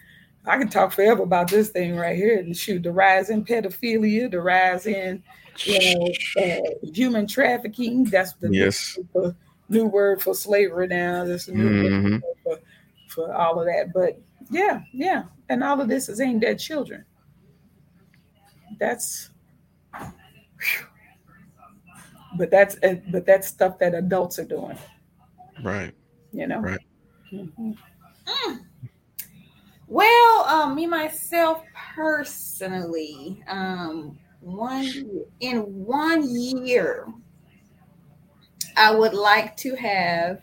S5: i can talk forever about this thing right here and shoot the rise in pedophilia the rise in you know, uh, human trafficking. That's the new-
S1: Yes.
S5: new word for slavery now. That's the new
S1: Mhm.
S5: word for, for all of that. But yeah, yeah, and all of this is aimed at children. That's, but that's uh, but that's stuff that adults are doing.
S1: Right.
S5: You know.
S1: Right.
S5: Mhm.
S6: Well, um, me myself personally, um, one in one year, I would like to have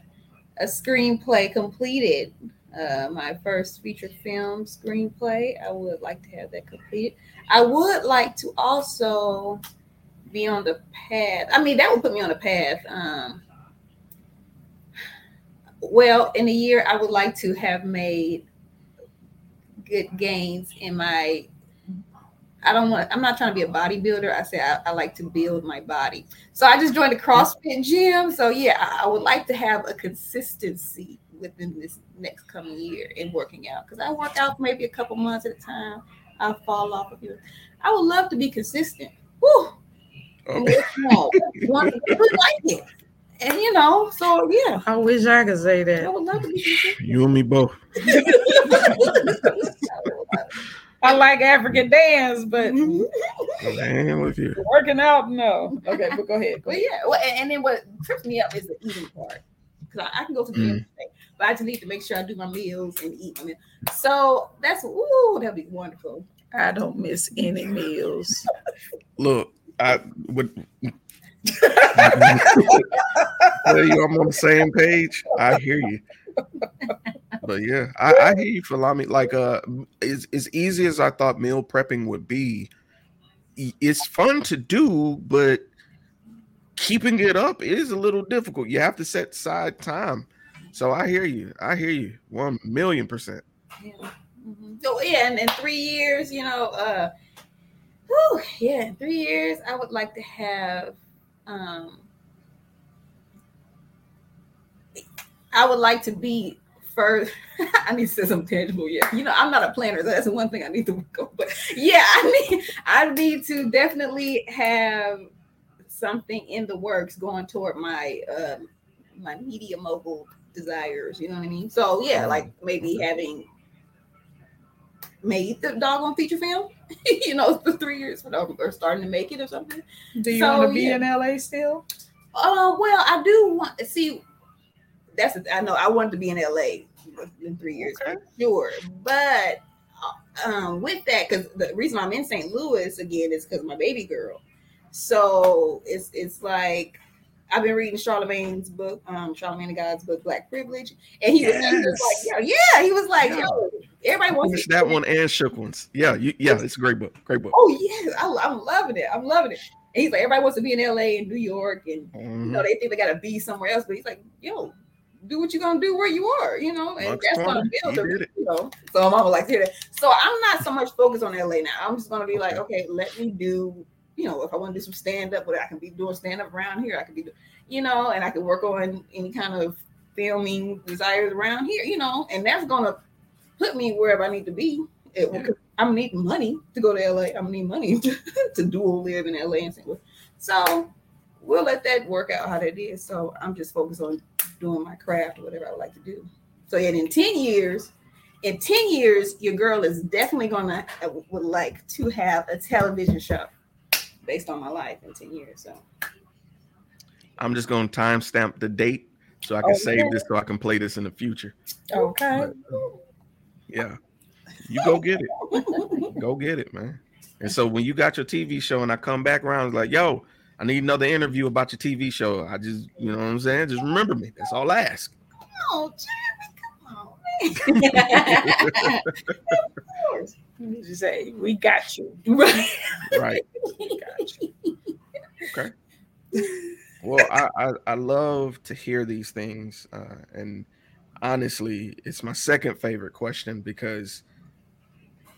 S6: a screenplay completed. Uh, my first feature film screenplay. I would like to have that completed. I would like to also be on the path. I mean, that would put me on the path. Um, well, in a year, I would like to have made good gains in my I don't want. I'm not trying to be a bodybuilder. I say I, I, like to build my body. So I just joined a CrossFit gym. So yeah, I, I would like to have a consistency within this next coming year in working out because I work out maybe a couple months at a time. I fall off a few. I would love to be consistent. Woo! Okay. One like it. And you know, so yeah.
S5: I wish I could say that.
S6: I would love to be.
S1: You and me both.
S5: I like African dance, but
S1: man, with you
S5: working out, no. Okay, but go ahead.
S6: Go but yeah, well, and then what trips me up is the eating part because I, I, can go to the mm. but I just need to make sure I do my meals and eat. I mean, so that's ooh, that'd be wonderful.
S5: I don't miss any meals.
S1: Look, I would tell you I'm on the same page. I hear you but yeah, I, I hear you, Folami. Like, uh, as, as easy as I thought meal prepping would be, it's fun to do, but keeping it up is a little difficult. You have to set aside time. So I hear you. I hear you. One million percent.
S6: Yeah. Mm-hmm. So yeah, and in three years, you know, uh, whew, yeah, in three years, I would like to have um I would like to be first. I need to say something tangible. Yeah, you know, I'm not a planner. So that's the one thing I need to work on. But yeah, I need I need to definitely have something in the works going toward my uh, my media mogul desires. You know what I mean? So yeah, like maybe having made the doggone feature film, you know, for three years or starting to make it or something.
S5: Do you so, want to be yeah. in LA still?
S6: Uh, well, I do want to see that's I know I wanted to be in LA in three years okay. for sure. But um, with that, because the reason I'm in St. Louis again is because my baby girl. So it's it's like I've been reading Charlemagne's book, um, Charlemagne the God's book, Black Privilege, and he, yes. was, he was like, yeah, he was like, yeah. yo, everybody wants
S1: that one and Shook ones. Yeah, you, yeah, it's a great book, great book.
S6: Oh yes, I, am loving it. I'm loving it. And he's like, everybody wants to be in LA and New York, and mm-hmm. you know they think they got to be somewhere else, but he's like, yo, do what you're gonna do where you are, you know, and that's gonna build the, you know. So mama like hear that. So I'm not so much focused on LA now. I'm just gonna be like, okay, let me do, you know, if I want to do some stand up, but I can be doing stand up around here. I can be, you know, and I can work on any kind of filming desires around here, you know, and that's gonna put me wherever I need to be. It, yeah. I'm needing money to go to LA. I'm need money to, to dual live in LA and St. Louis. So we'll let that work out how that is. So I'm just focused on doing my craft or whatever I would like to do. So and in 10 years, in 10 years, your girl is definitely gonna uh, would like to have a television show based on my life in 10 years. So
S1: I'm just gonna timestamp the date so I can okay. save this so I can play this in the future.
S5: Okay. But,
S1: yeah. You go get it. go get it, man. And so when you got your TV show and I come back around, it's like, yo, I need another interview about your TV show. I just, you know what I'm saying? Just remember me. That's all I ask.
S6: Oh, Jeremy, come on, man. of
S5: course. You just say, we got you.
S1: Right. right. got you. Okay. Well, I, I, I love to hear these things. Uh, and honestly, it's my second favorite question because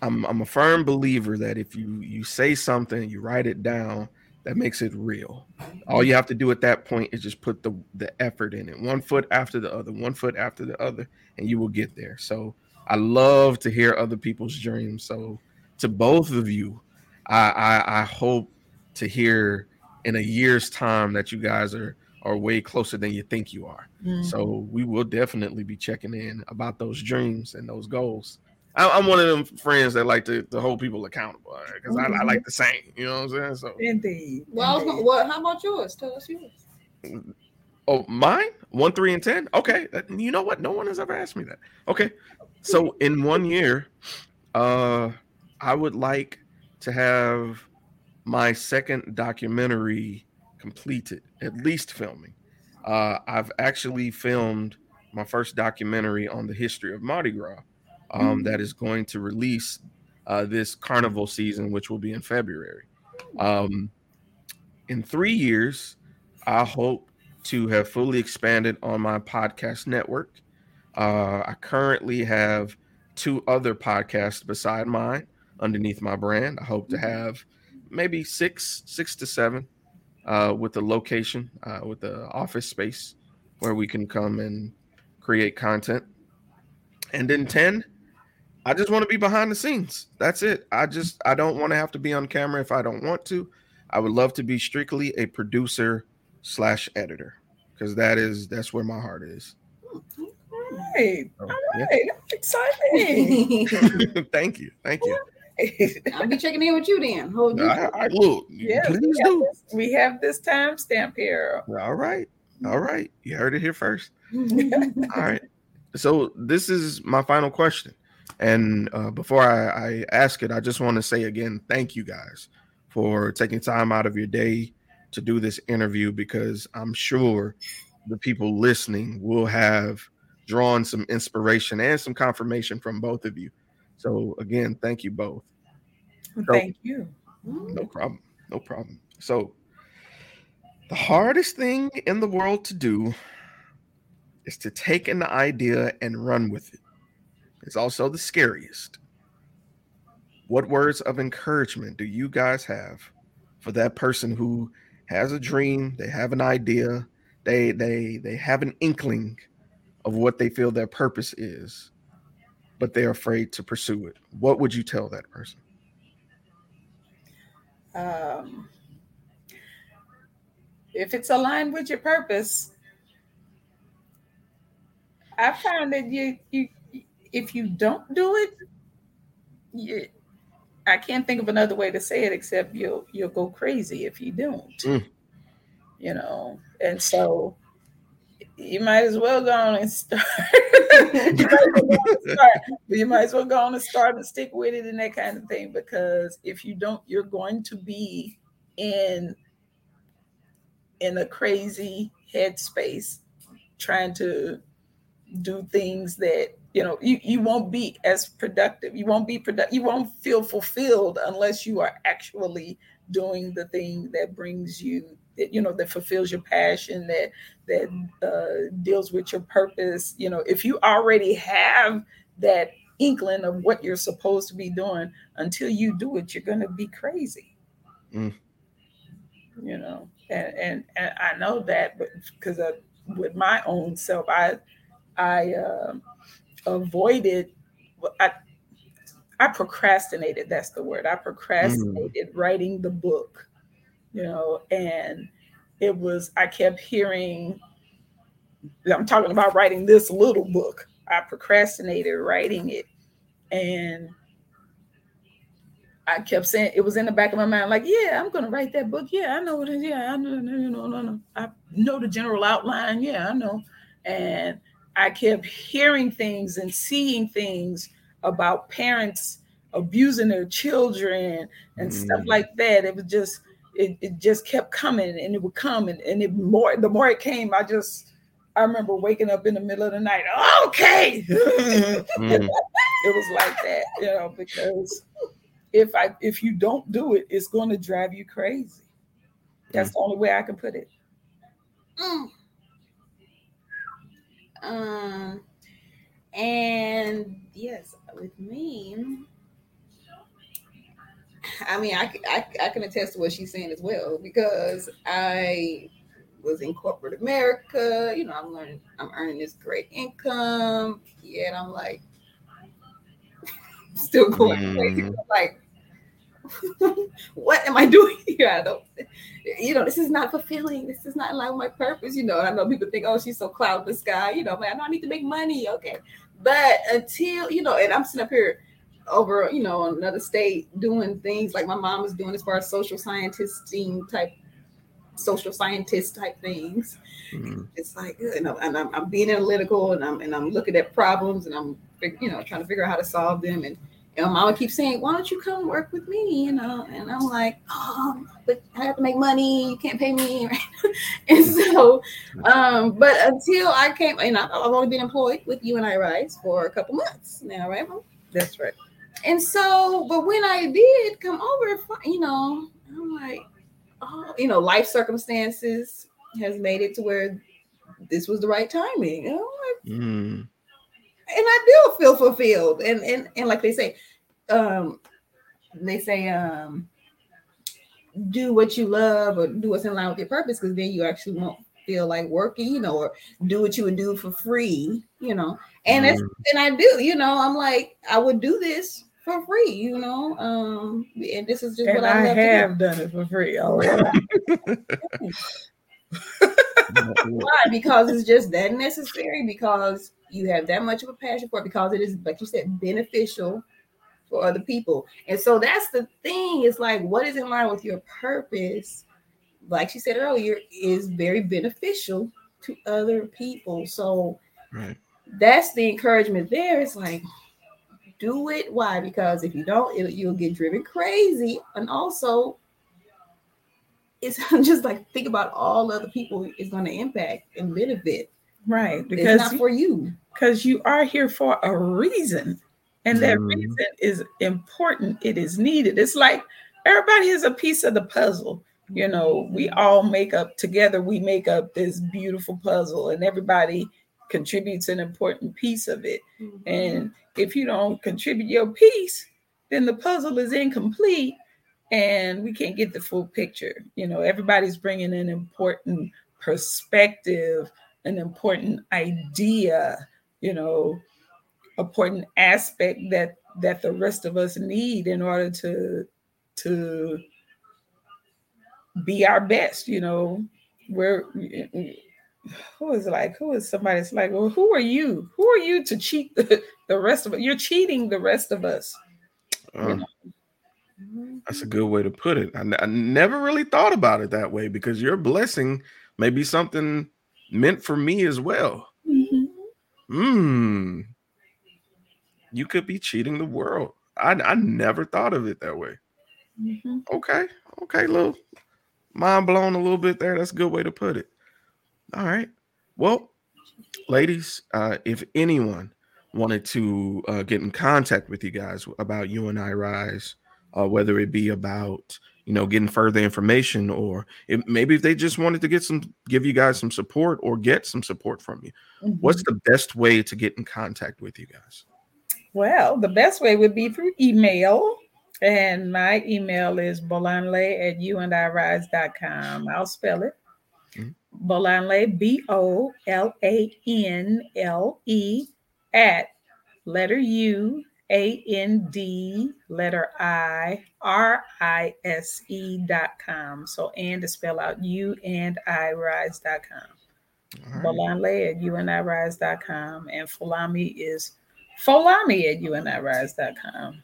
S1: I'm I'm a firm believer that if you you say something, you write it down, that makes it real. All you have to do at that point is just put the the effort in it, one foot after the other, one foot after the other, and you will get there. So I love to hear other people's dreams. So to both of you, I I, I hope to hear in a year's time that you guys are are way closer than you think you are. Mm-hmm. So we will definitely be checking in about those dreams and those goals. I, am one of them friends that like to, to hold people accountable because mm-hmm. I, I, mm-hmm. like the same. You know what I'm saying? So
S5: indeed.
S6: Well,
S5: indeed.
S6: Gonna, how about yours? Tell us yours.
S1: Oh, mine one, three, and ten. Okay, you know what? No one has ever asked me that. Okay, so in one year, uh, I would like to have my second documentary completed, at least filming. Uh, I've actually filmed my first documentary on the history of Mardi Gras um, that is going to release uh, this carnival season, which will be in February. Um, in three years, I hope to have fully expanded on my podcast network. Uh, I currently have two other podcasts beside mine underneath my brand. I hope to have maybe six, six to seven uh, with the location, uh, with the office space where we can come and create content. And then 10, I just want to be behind the scenes. That's it. I just I don't want to have to be on camera if I don't want to. I would love to be strictly a producer slash editor because that is that's where my heart is.
S5: All right.
S1: So,
S5: All
S1: yeah.
S5: That's exciting.
S1: Thank you, thank you.
S6: I'll be checking in with you then. Hold you.
S1: I, I, look,
S5: Yes,
S1: please
S5: we have
S1: do.
S5: this, we have this timestamp here.
S1: All right, all right. You heard it here first. All right. So this is my final question, and uh, before I, I ask it, I just want to say again, thank you guys for taking time out of your day to do this interview because I'm sure the people listening will have drawn some inspiration and some confirmation from both of you. So again, thank you both.
S5: Thank you.
S1: No problem. No problem. So, the hardest thing in the world to do is to take an idea and run with it. It's also the scariest. What words of encouragement do you guys have for that person who has a dream, they have an idea, they they they have an inkling of what they feel their purpose is, but they're afraid to pursue it? What would you tell that person?
S5: Um, if it's aligned with your purpose, I find that you you if you don't do it, you, I can't think of another way to say it except you'll you'll go crazy if you don't.
S1: Mm.
S5: You know, and so you might as well go on and start. you, might well go on and start. You might as well go on and start and stick with it and that kind of thing. Because if you don't, you're going to be in in a crazy headspace trying to do things that you know you, you won't be as productive. You won't be productive you won't feel fulfilled unless you are actually doing the thing that brings you that you know that fulfills your passion that that uh, deals with your purpose. You know if you already have that inkling of what you're supposed to be doing until you do it you're going to be crazy.
S1: Mm.
S5: you know and, and and i know that but because with my own self i i uh, avoided i i procrastinated that's the word i procrastinated mm. writing the book you know and it was i kept hearing i'm talking about writing this little book i procrastinated writing it and I kept saying it was in the back of my mind, like, yeah, I'm gonna write that book. Yeah, I know what it is. Yeah, I know, you know, no, no. I know the general outline. Yeah, I know. And I kept hearing things and seeing things about parents abusing their children and stuff
S1: Mm.
S5: like that. It was just, it, it just kept coming and it would come and, and it more the more it came, I just I remember waking up in the middle of the night, okay.
S1: Mm.
S5: it was like that, you know, because if I if you don't do it, it's going to drive you crazy. That's the only way I can put it.
S6: Mm. Um, and yes, with me, I mean, I, I, I can attest to what she's saying as well because I was in corporate America. You know, I'm learning, I'm earning this great income. Yet I'm like, still going crazy.
S1: Mhm.
S6: Like, what am I doing here? I don't, you know, this is not fulfilling. This is not in line with my purpose. You know, and I know people think, oh, she's so cloud in the sky. You know, man, I know I need to make money. Okay. But until, you know, and I'm sitting up here over, you know, another state doing things like my mom is doing as far as social scientisting type, social scientist type things
S1: Mm.
S6: it's like and, I'm, and I'm, I'm being analytical and I'm and I'm looking at problems and I'm you know trying to figure out how to solve them and and mama keeps saying, "Why don't you come work with me?" You know, and I'm like, "Oh, but I have to make money. You can't pay me." and so, um, but until I came, and I've only been employed with you and I Rise for a couple months now, right? Mom?
S5: That's right.
S6: And so, but when I did come over, you know, I'm like, oh, you know, life circumstances has made it to where this was the right timing. And I'm like,
S1: Mm.
S6: And I do feel fulfilled. And and and like they say, um, they say, um, do what you love or do what's in line with your purpose, because then you actually won't feel like working, you know, or do what you would do for free, you know. And it's
S1: Mm.
S6: and I do, you know, I'm like, I would do this for free, you know. Um, and this is just
S5: And
S6: what I,
S5: I
S6: love
S5: have done it for free.
S6: Why? Because it's just that necessary, because you have that much of a passion for it, because it is, like you said, beneficial for other people. And so that's the thing. It's like what is in line with your purpose, like she said earlier, is very beneficial to other people. So
S1: Right.
S6: that's the encouragement there. It's like do it. Why? Because if you don't, it, you'll get driven crazy. And also, it's just like think about all other people it's going to impact and benefit.
S5: right.
S6: It's
S5: Because
S6: not for you.
S5: because you are here for a reason and that
S1: Mhm.
S5: reason is important it is needed it's like everybody is a piece of the puzzle you know we all make up together we make up this beautiful puzzle and everybody contributes an important piece of it and if you don't contribute your piece then the puzzle is incomplete and we can't get the full picture. You know everybody's bringing an important perspective an important idea you know important aspect that that the rest of us need in order to to be our best you know. We're who is like who is somebody's like well who are you? Who are you to cheat the, the rest of us you're cheating the rest of us.
S1: Uh, that's a good way to put it. I, never really thought about it that way because your blessing may be something meant for me as well. Hmm. You could be cheating the world. I, I never thought of it that way.
S5: Mhm.
S1: Okay. Okay. Little mind blown a little bit there. That's a good way to put it. All right. Well, ladies, uh, if anyone wanted to uh, get in contact with you guys about you and I Rise, uh, whether it be about you know getting further information or if, maybe if they just wanted to get some give you guys some support or get some support from you what's the best way to get in contact with you guys
S5: Well, the best way would be through email. And my email is bolanle at youandIrise.com. I'll spell it.
S1: Mhm.
S5: Bolanle, B O L A N L E, at letter U, A N D, letter I, R I S E dot com. So, and to spell out you and I rise.com.
S1: All right.
S5: Bolanle at youandIrise.com. And Folami is Folami at U N I R I S E dot com.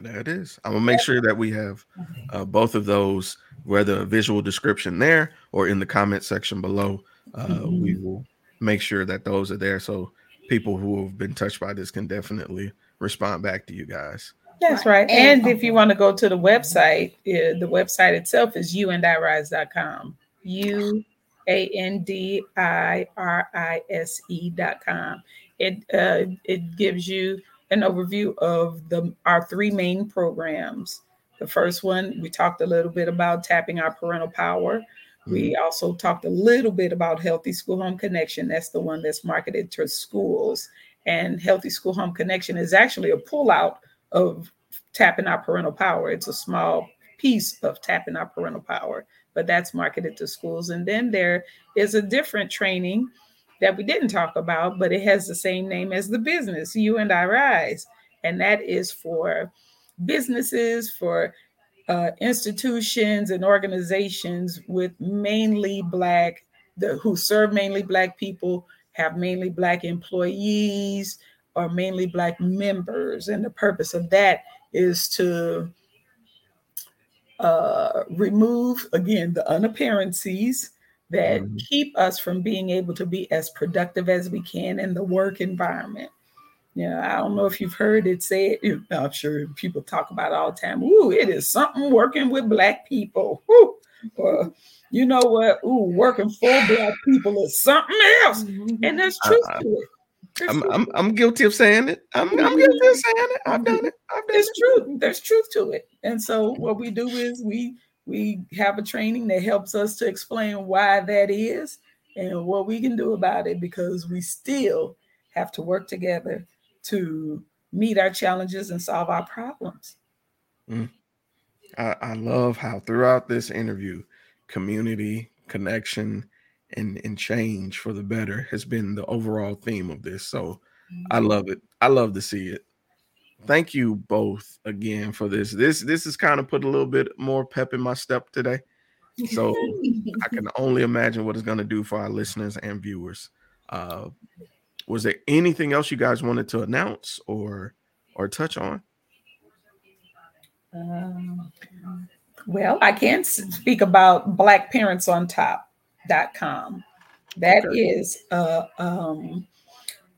S1: There it is. I'm gonna make sure that we have uh, both of those, whether a visual description there or in the comment section below. Uh, We will make sure that those are there, so people who have been touched by this can definitely respond back to you guys.
S5: That's
S6: Right.
S5: right. And,
S6: And-
S5: if you want to go to the website, uh, the website itself is youandIrise.com. U A N D I R I S E.com. It uh, it gives you an overview of the our three main programs. The first one we talked a little bit about tapping our parental power. We mm-hmm. also talked a little bit about Healthy School Home Connection. That's the one that's marketed to schools. And Healthy School Home Connection is actually a pullout of tapping our parental power. It's a small piece of tapping our parental power, but that's marketed to schools. And then there is a different training that we didn't talk about, but it has the same name as the business, You and I Rise. And that is for businesses, for uh, institutions and organizations with mainly Black, the, who serve mainly Black people, have mainly Black employees, or mainly Black members. And the purpose of that is to uh, remove, again, the unapparencies that
S1: Mhm.
S5: keep us from being able to be as productive as we can in the work environment. Yeah, I don't know if you've heard it said. I'm sure people talk about it all the time. Ooh, it is something working with black people. Ooh, or you know what? Ooh, working for black people is something else, and there's truth
S1: Uh,
S5: to it. There's
S1: I'm,
S5: truth
S1: I'm I'm guilty of saying it. I'm I'm guilty of saying it. I've done it. I've done
S5: there's
S1: it.
S5: truth there's truth to it and so what we do is we we have a training that helps us to explain why that is and what we can do about it because we still have to work together to meet our challenges and solve our problems
S1: I, I love how throughout this interview, community, connection, and and change for the better has been the overall theme of this. So I love it. I love to see it. Thank you both again for this. This this has kind of put a little bit more pep in my step today. So I can only imagine what it's going to do for our listeners and viewers. Uh, was there anything else you guys wanted to announce or or touch on?
S5: Um, well, I can s- speak about blackparentsontop.com. That
S1: Okay.
S5: is uh um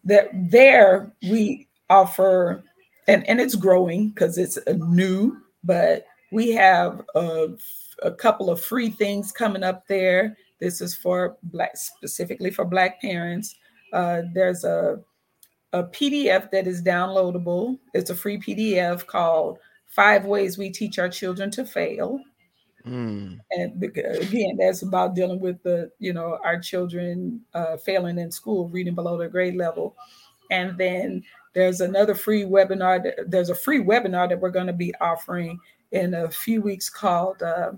S5: that there we offer and and it's growing because it's a new, but we have a, a couple of free things coming up there. This is for black specifically for black parents. Uh, there's a a PDF that is downloadable. It's a free PDF called Five Ways We Teach Our Children to Fail.
S1: Mm,
S5: And again, that's about dealing with the, you know, our children uh, failing in school, reading below their grade level. And then there's another free webinar. that- There's a free webinar that we're going to be offering in a few weeks called uh,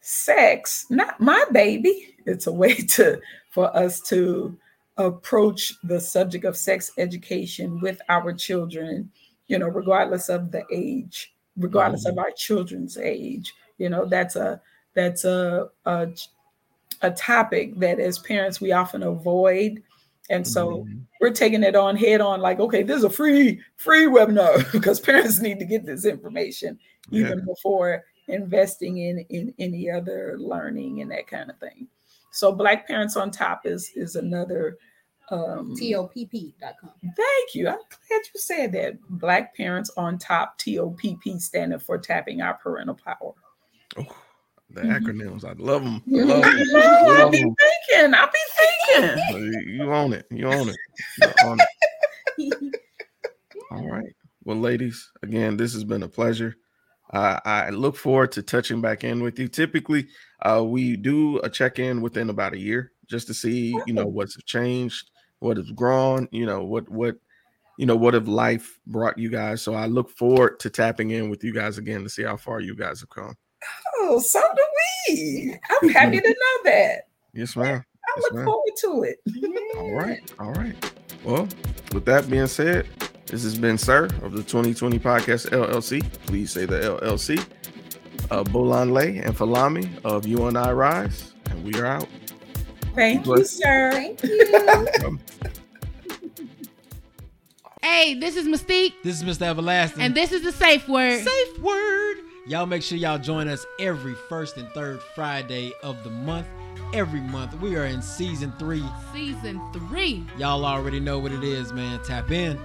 S5: "Sex, Not My Baby." It's a way to for us to approach the subject of sex education with our children, you know, regardless of the age, regardless of our children's age. You know, that's a that's a a, a topic that as parents we often avoid. And so
S1: mhm.
S5: we're taking it on head on, like, okay, this is a free, free webinar because parents need to get this information even
S1: Yeah.
S5: before investing in in any other learning and that kind of thing. So Black Parents on Top is is another um
S6: T-O-P-P.com.
S5: thank you. I'm glad you said that. Black Parents on Top TOPP standing for tapping our parental power.
S1: Oh, the acronyms, I love them. I
S5: I
S1: love them.
S5: know, I
S1: Love
S5: be
S1: 'em.
S5: thinking, I'll be thinking.
S1: You own it. You own it. You own it. All right. Well, ladies, again, this has been a pleasure. Uh, I look forward to touching back in with you. Typically, uh, we do a check in within about a year just to see, you know, what's changed, what has grown, you know, what what you know, what have life brought you guys. So I look forward to tapping in with you guys again to see how far you guys have come.
S5: Oh, so do we. I'm happy to know that.
S1: Yes, ma'am.
S5: I
S1: Yes,
S5: look
S1: ma'am.
S5: forward to it.
S1: All right. All right. Well, with that being said, this has been SiRR of the 2020 Podcast LLC. Please say the LLC. Uh, Bolanle and Folami of U&I-Rise. And we are out.
S5: Thank you, sir.
S6: Thank you.
S7: Hey, this is Mystique,
S8: This is Mr. Everlasting.
S7: and this is the safe word.
S8: Safe word. Y'all make sure y'all join us every first and third Friday of the month. Every month. We are in season three.
S7: Season three.
S8: Y'all already know what it is, man. Tap in.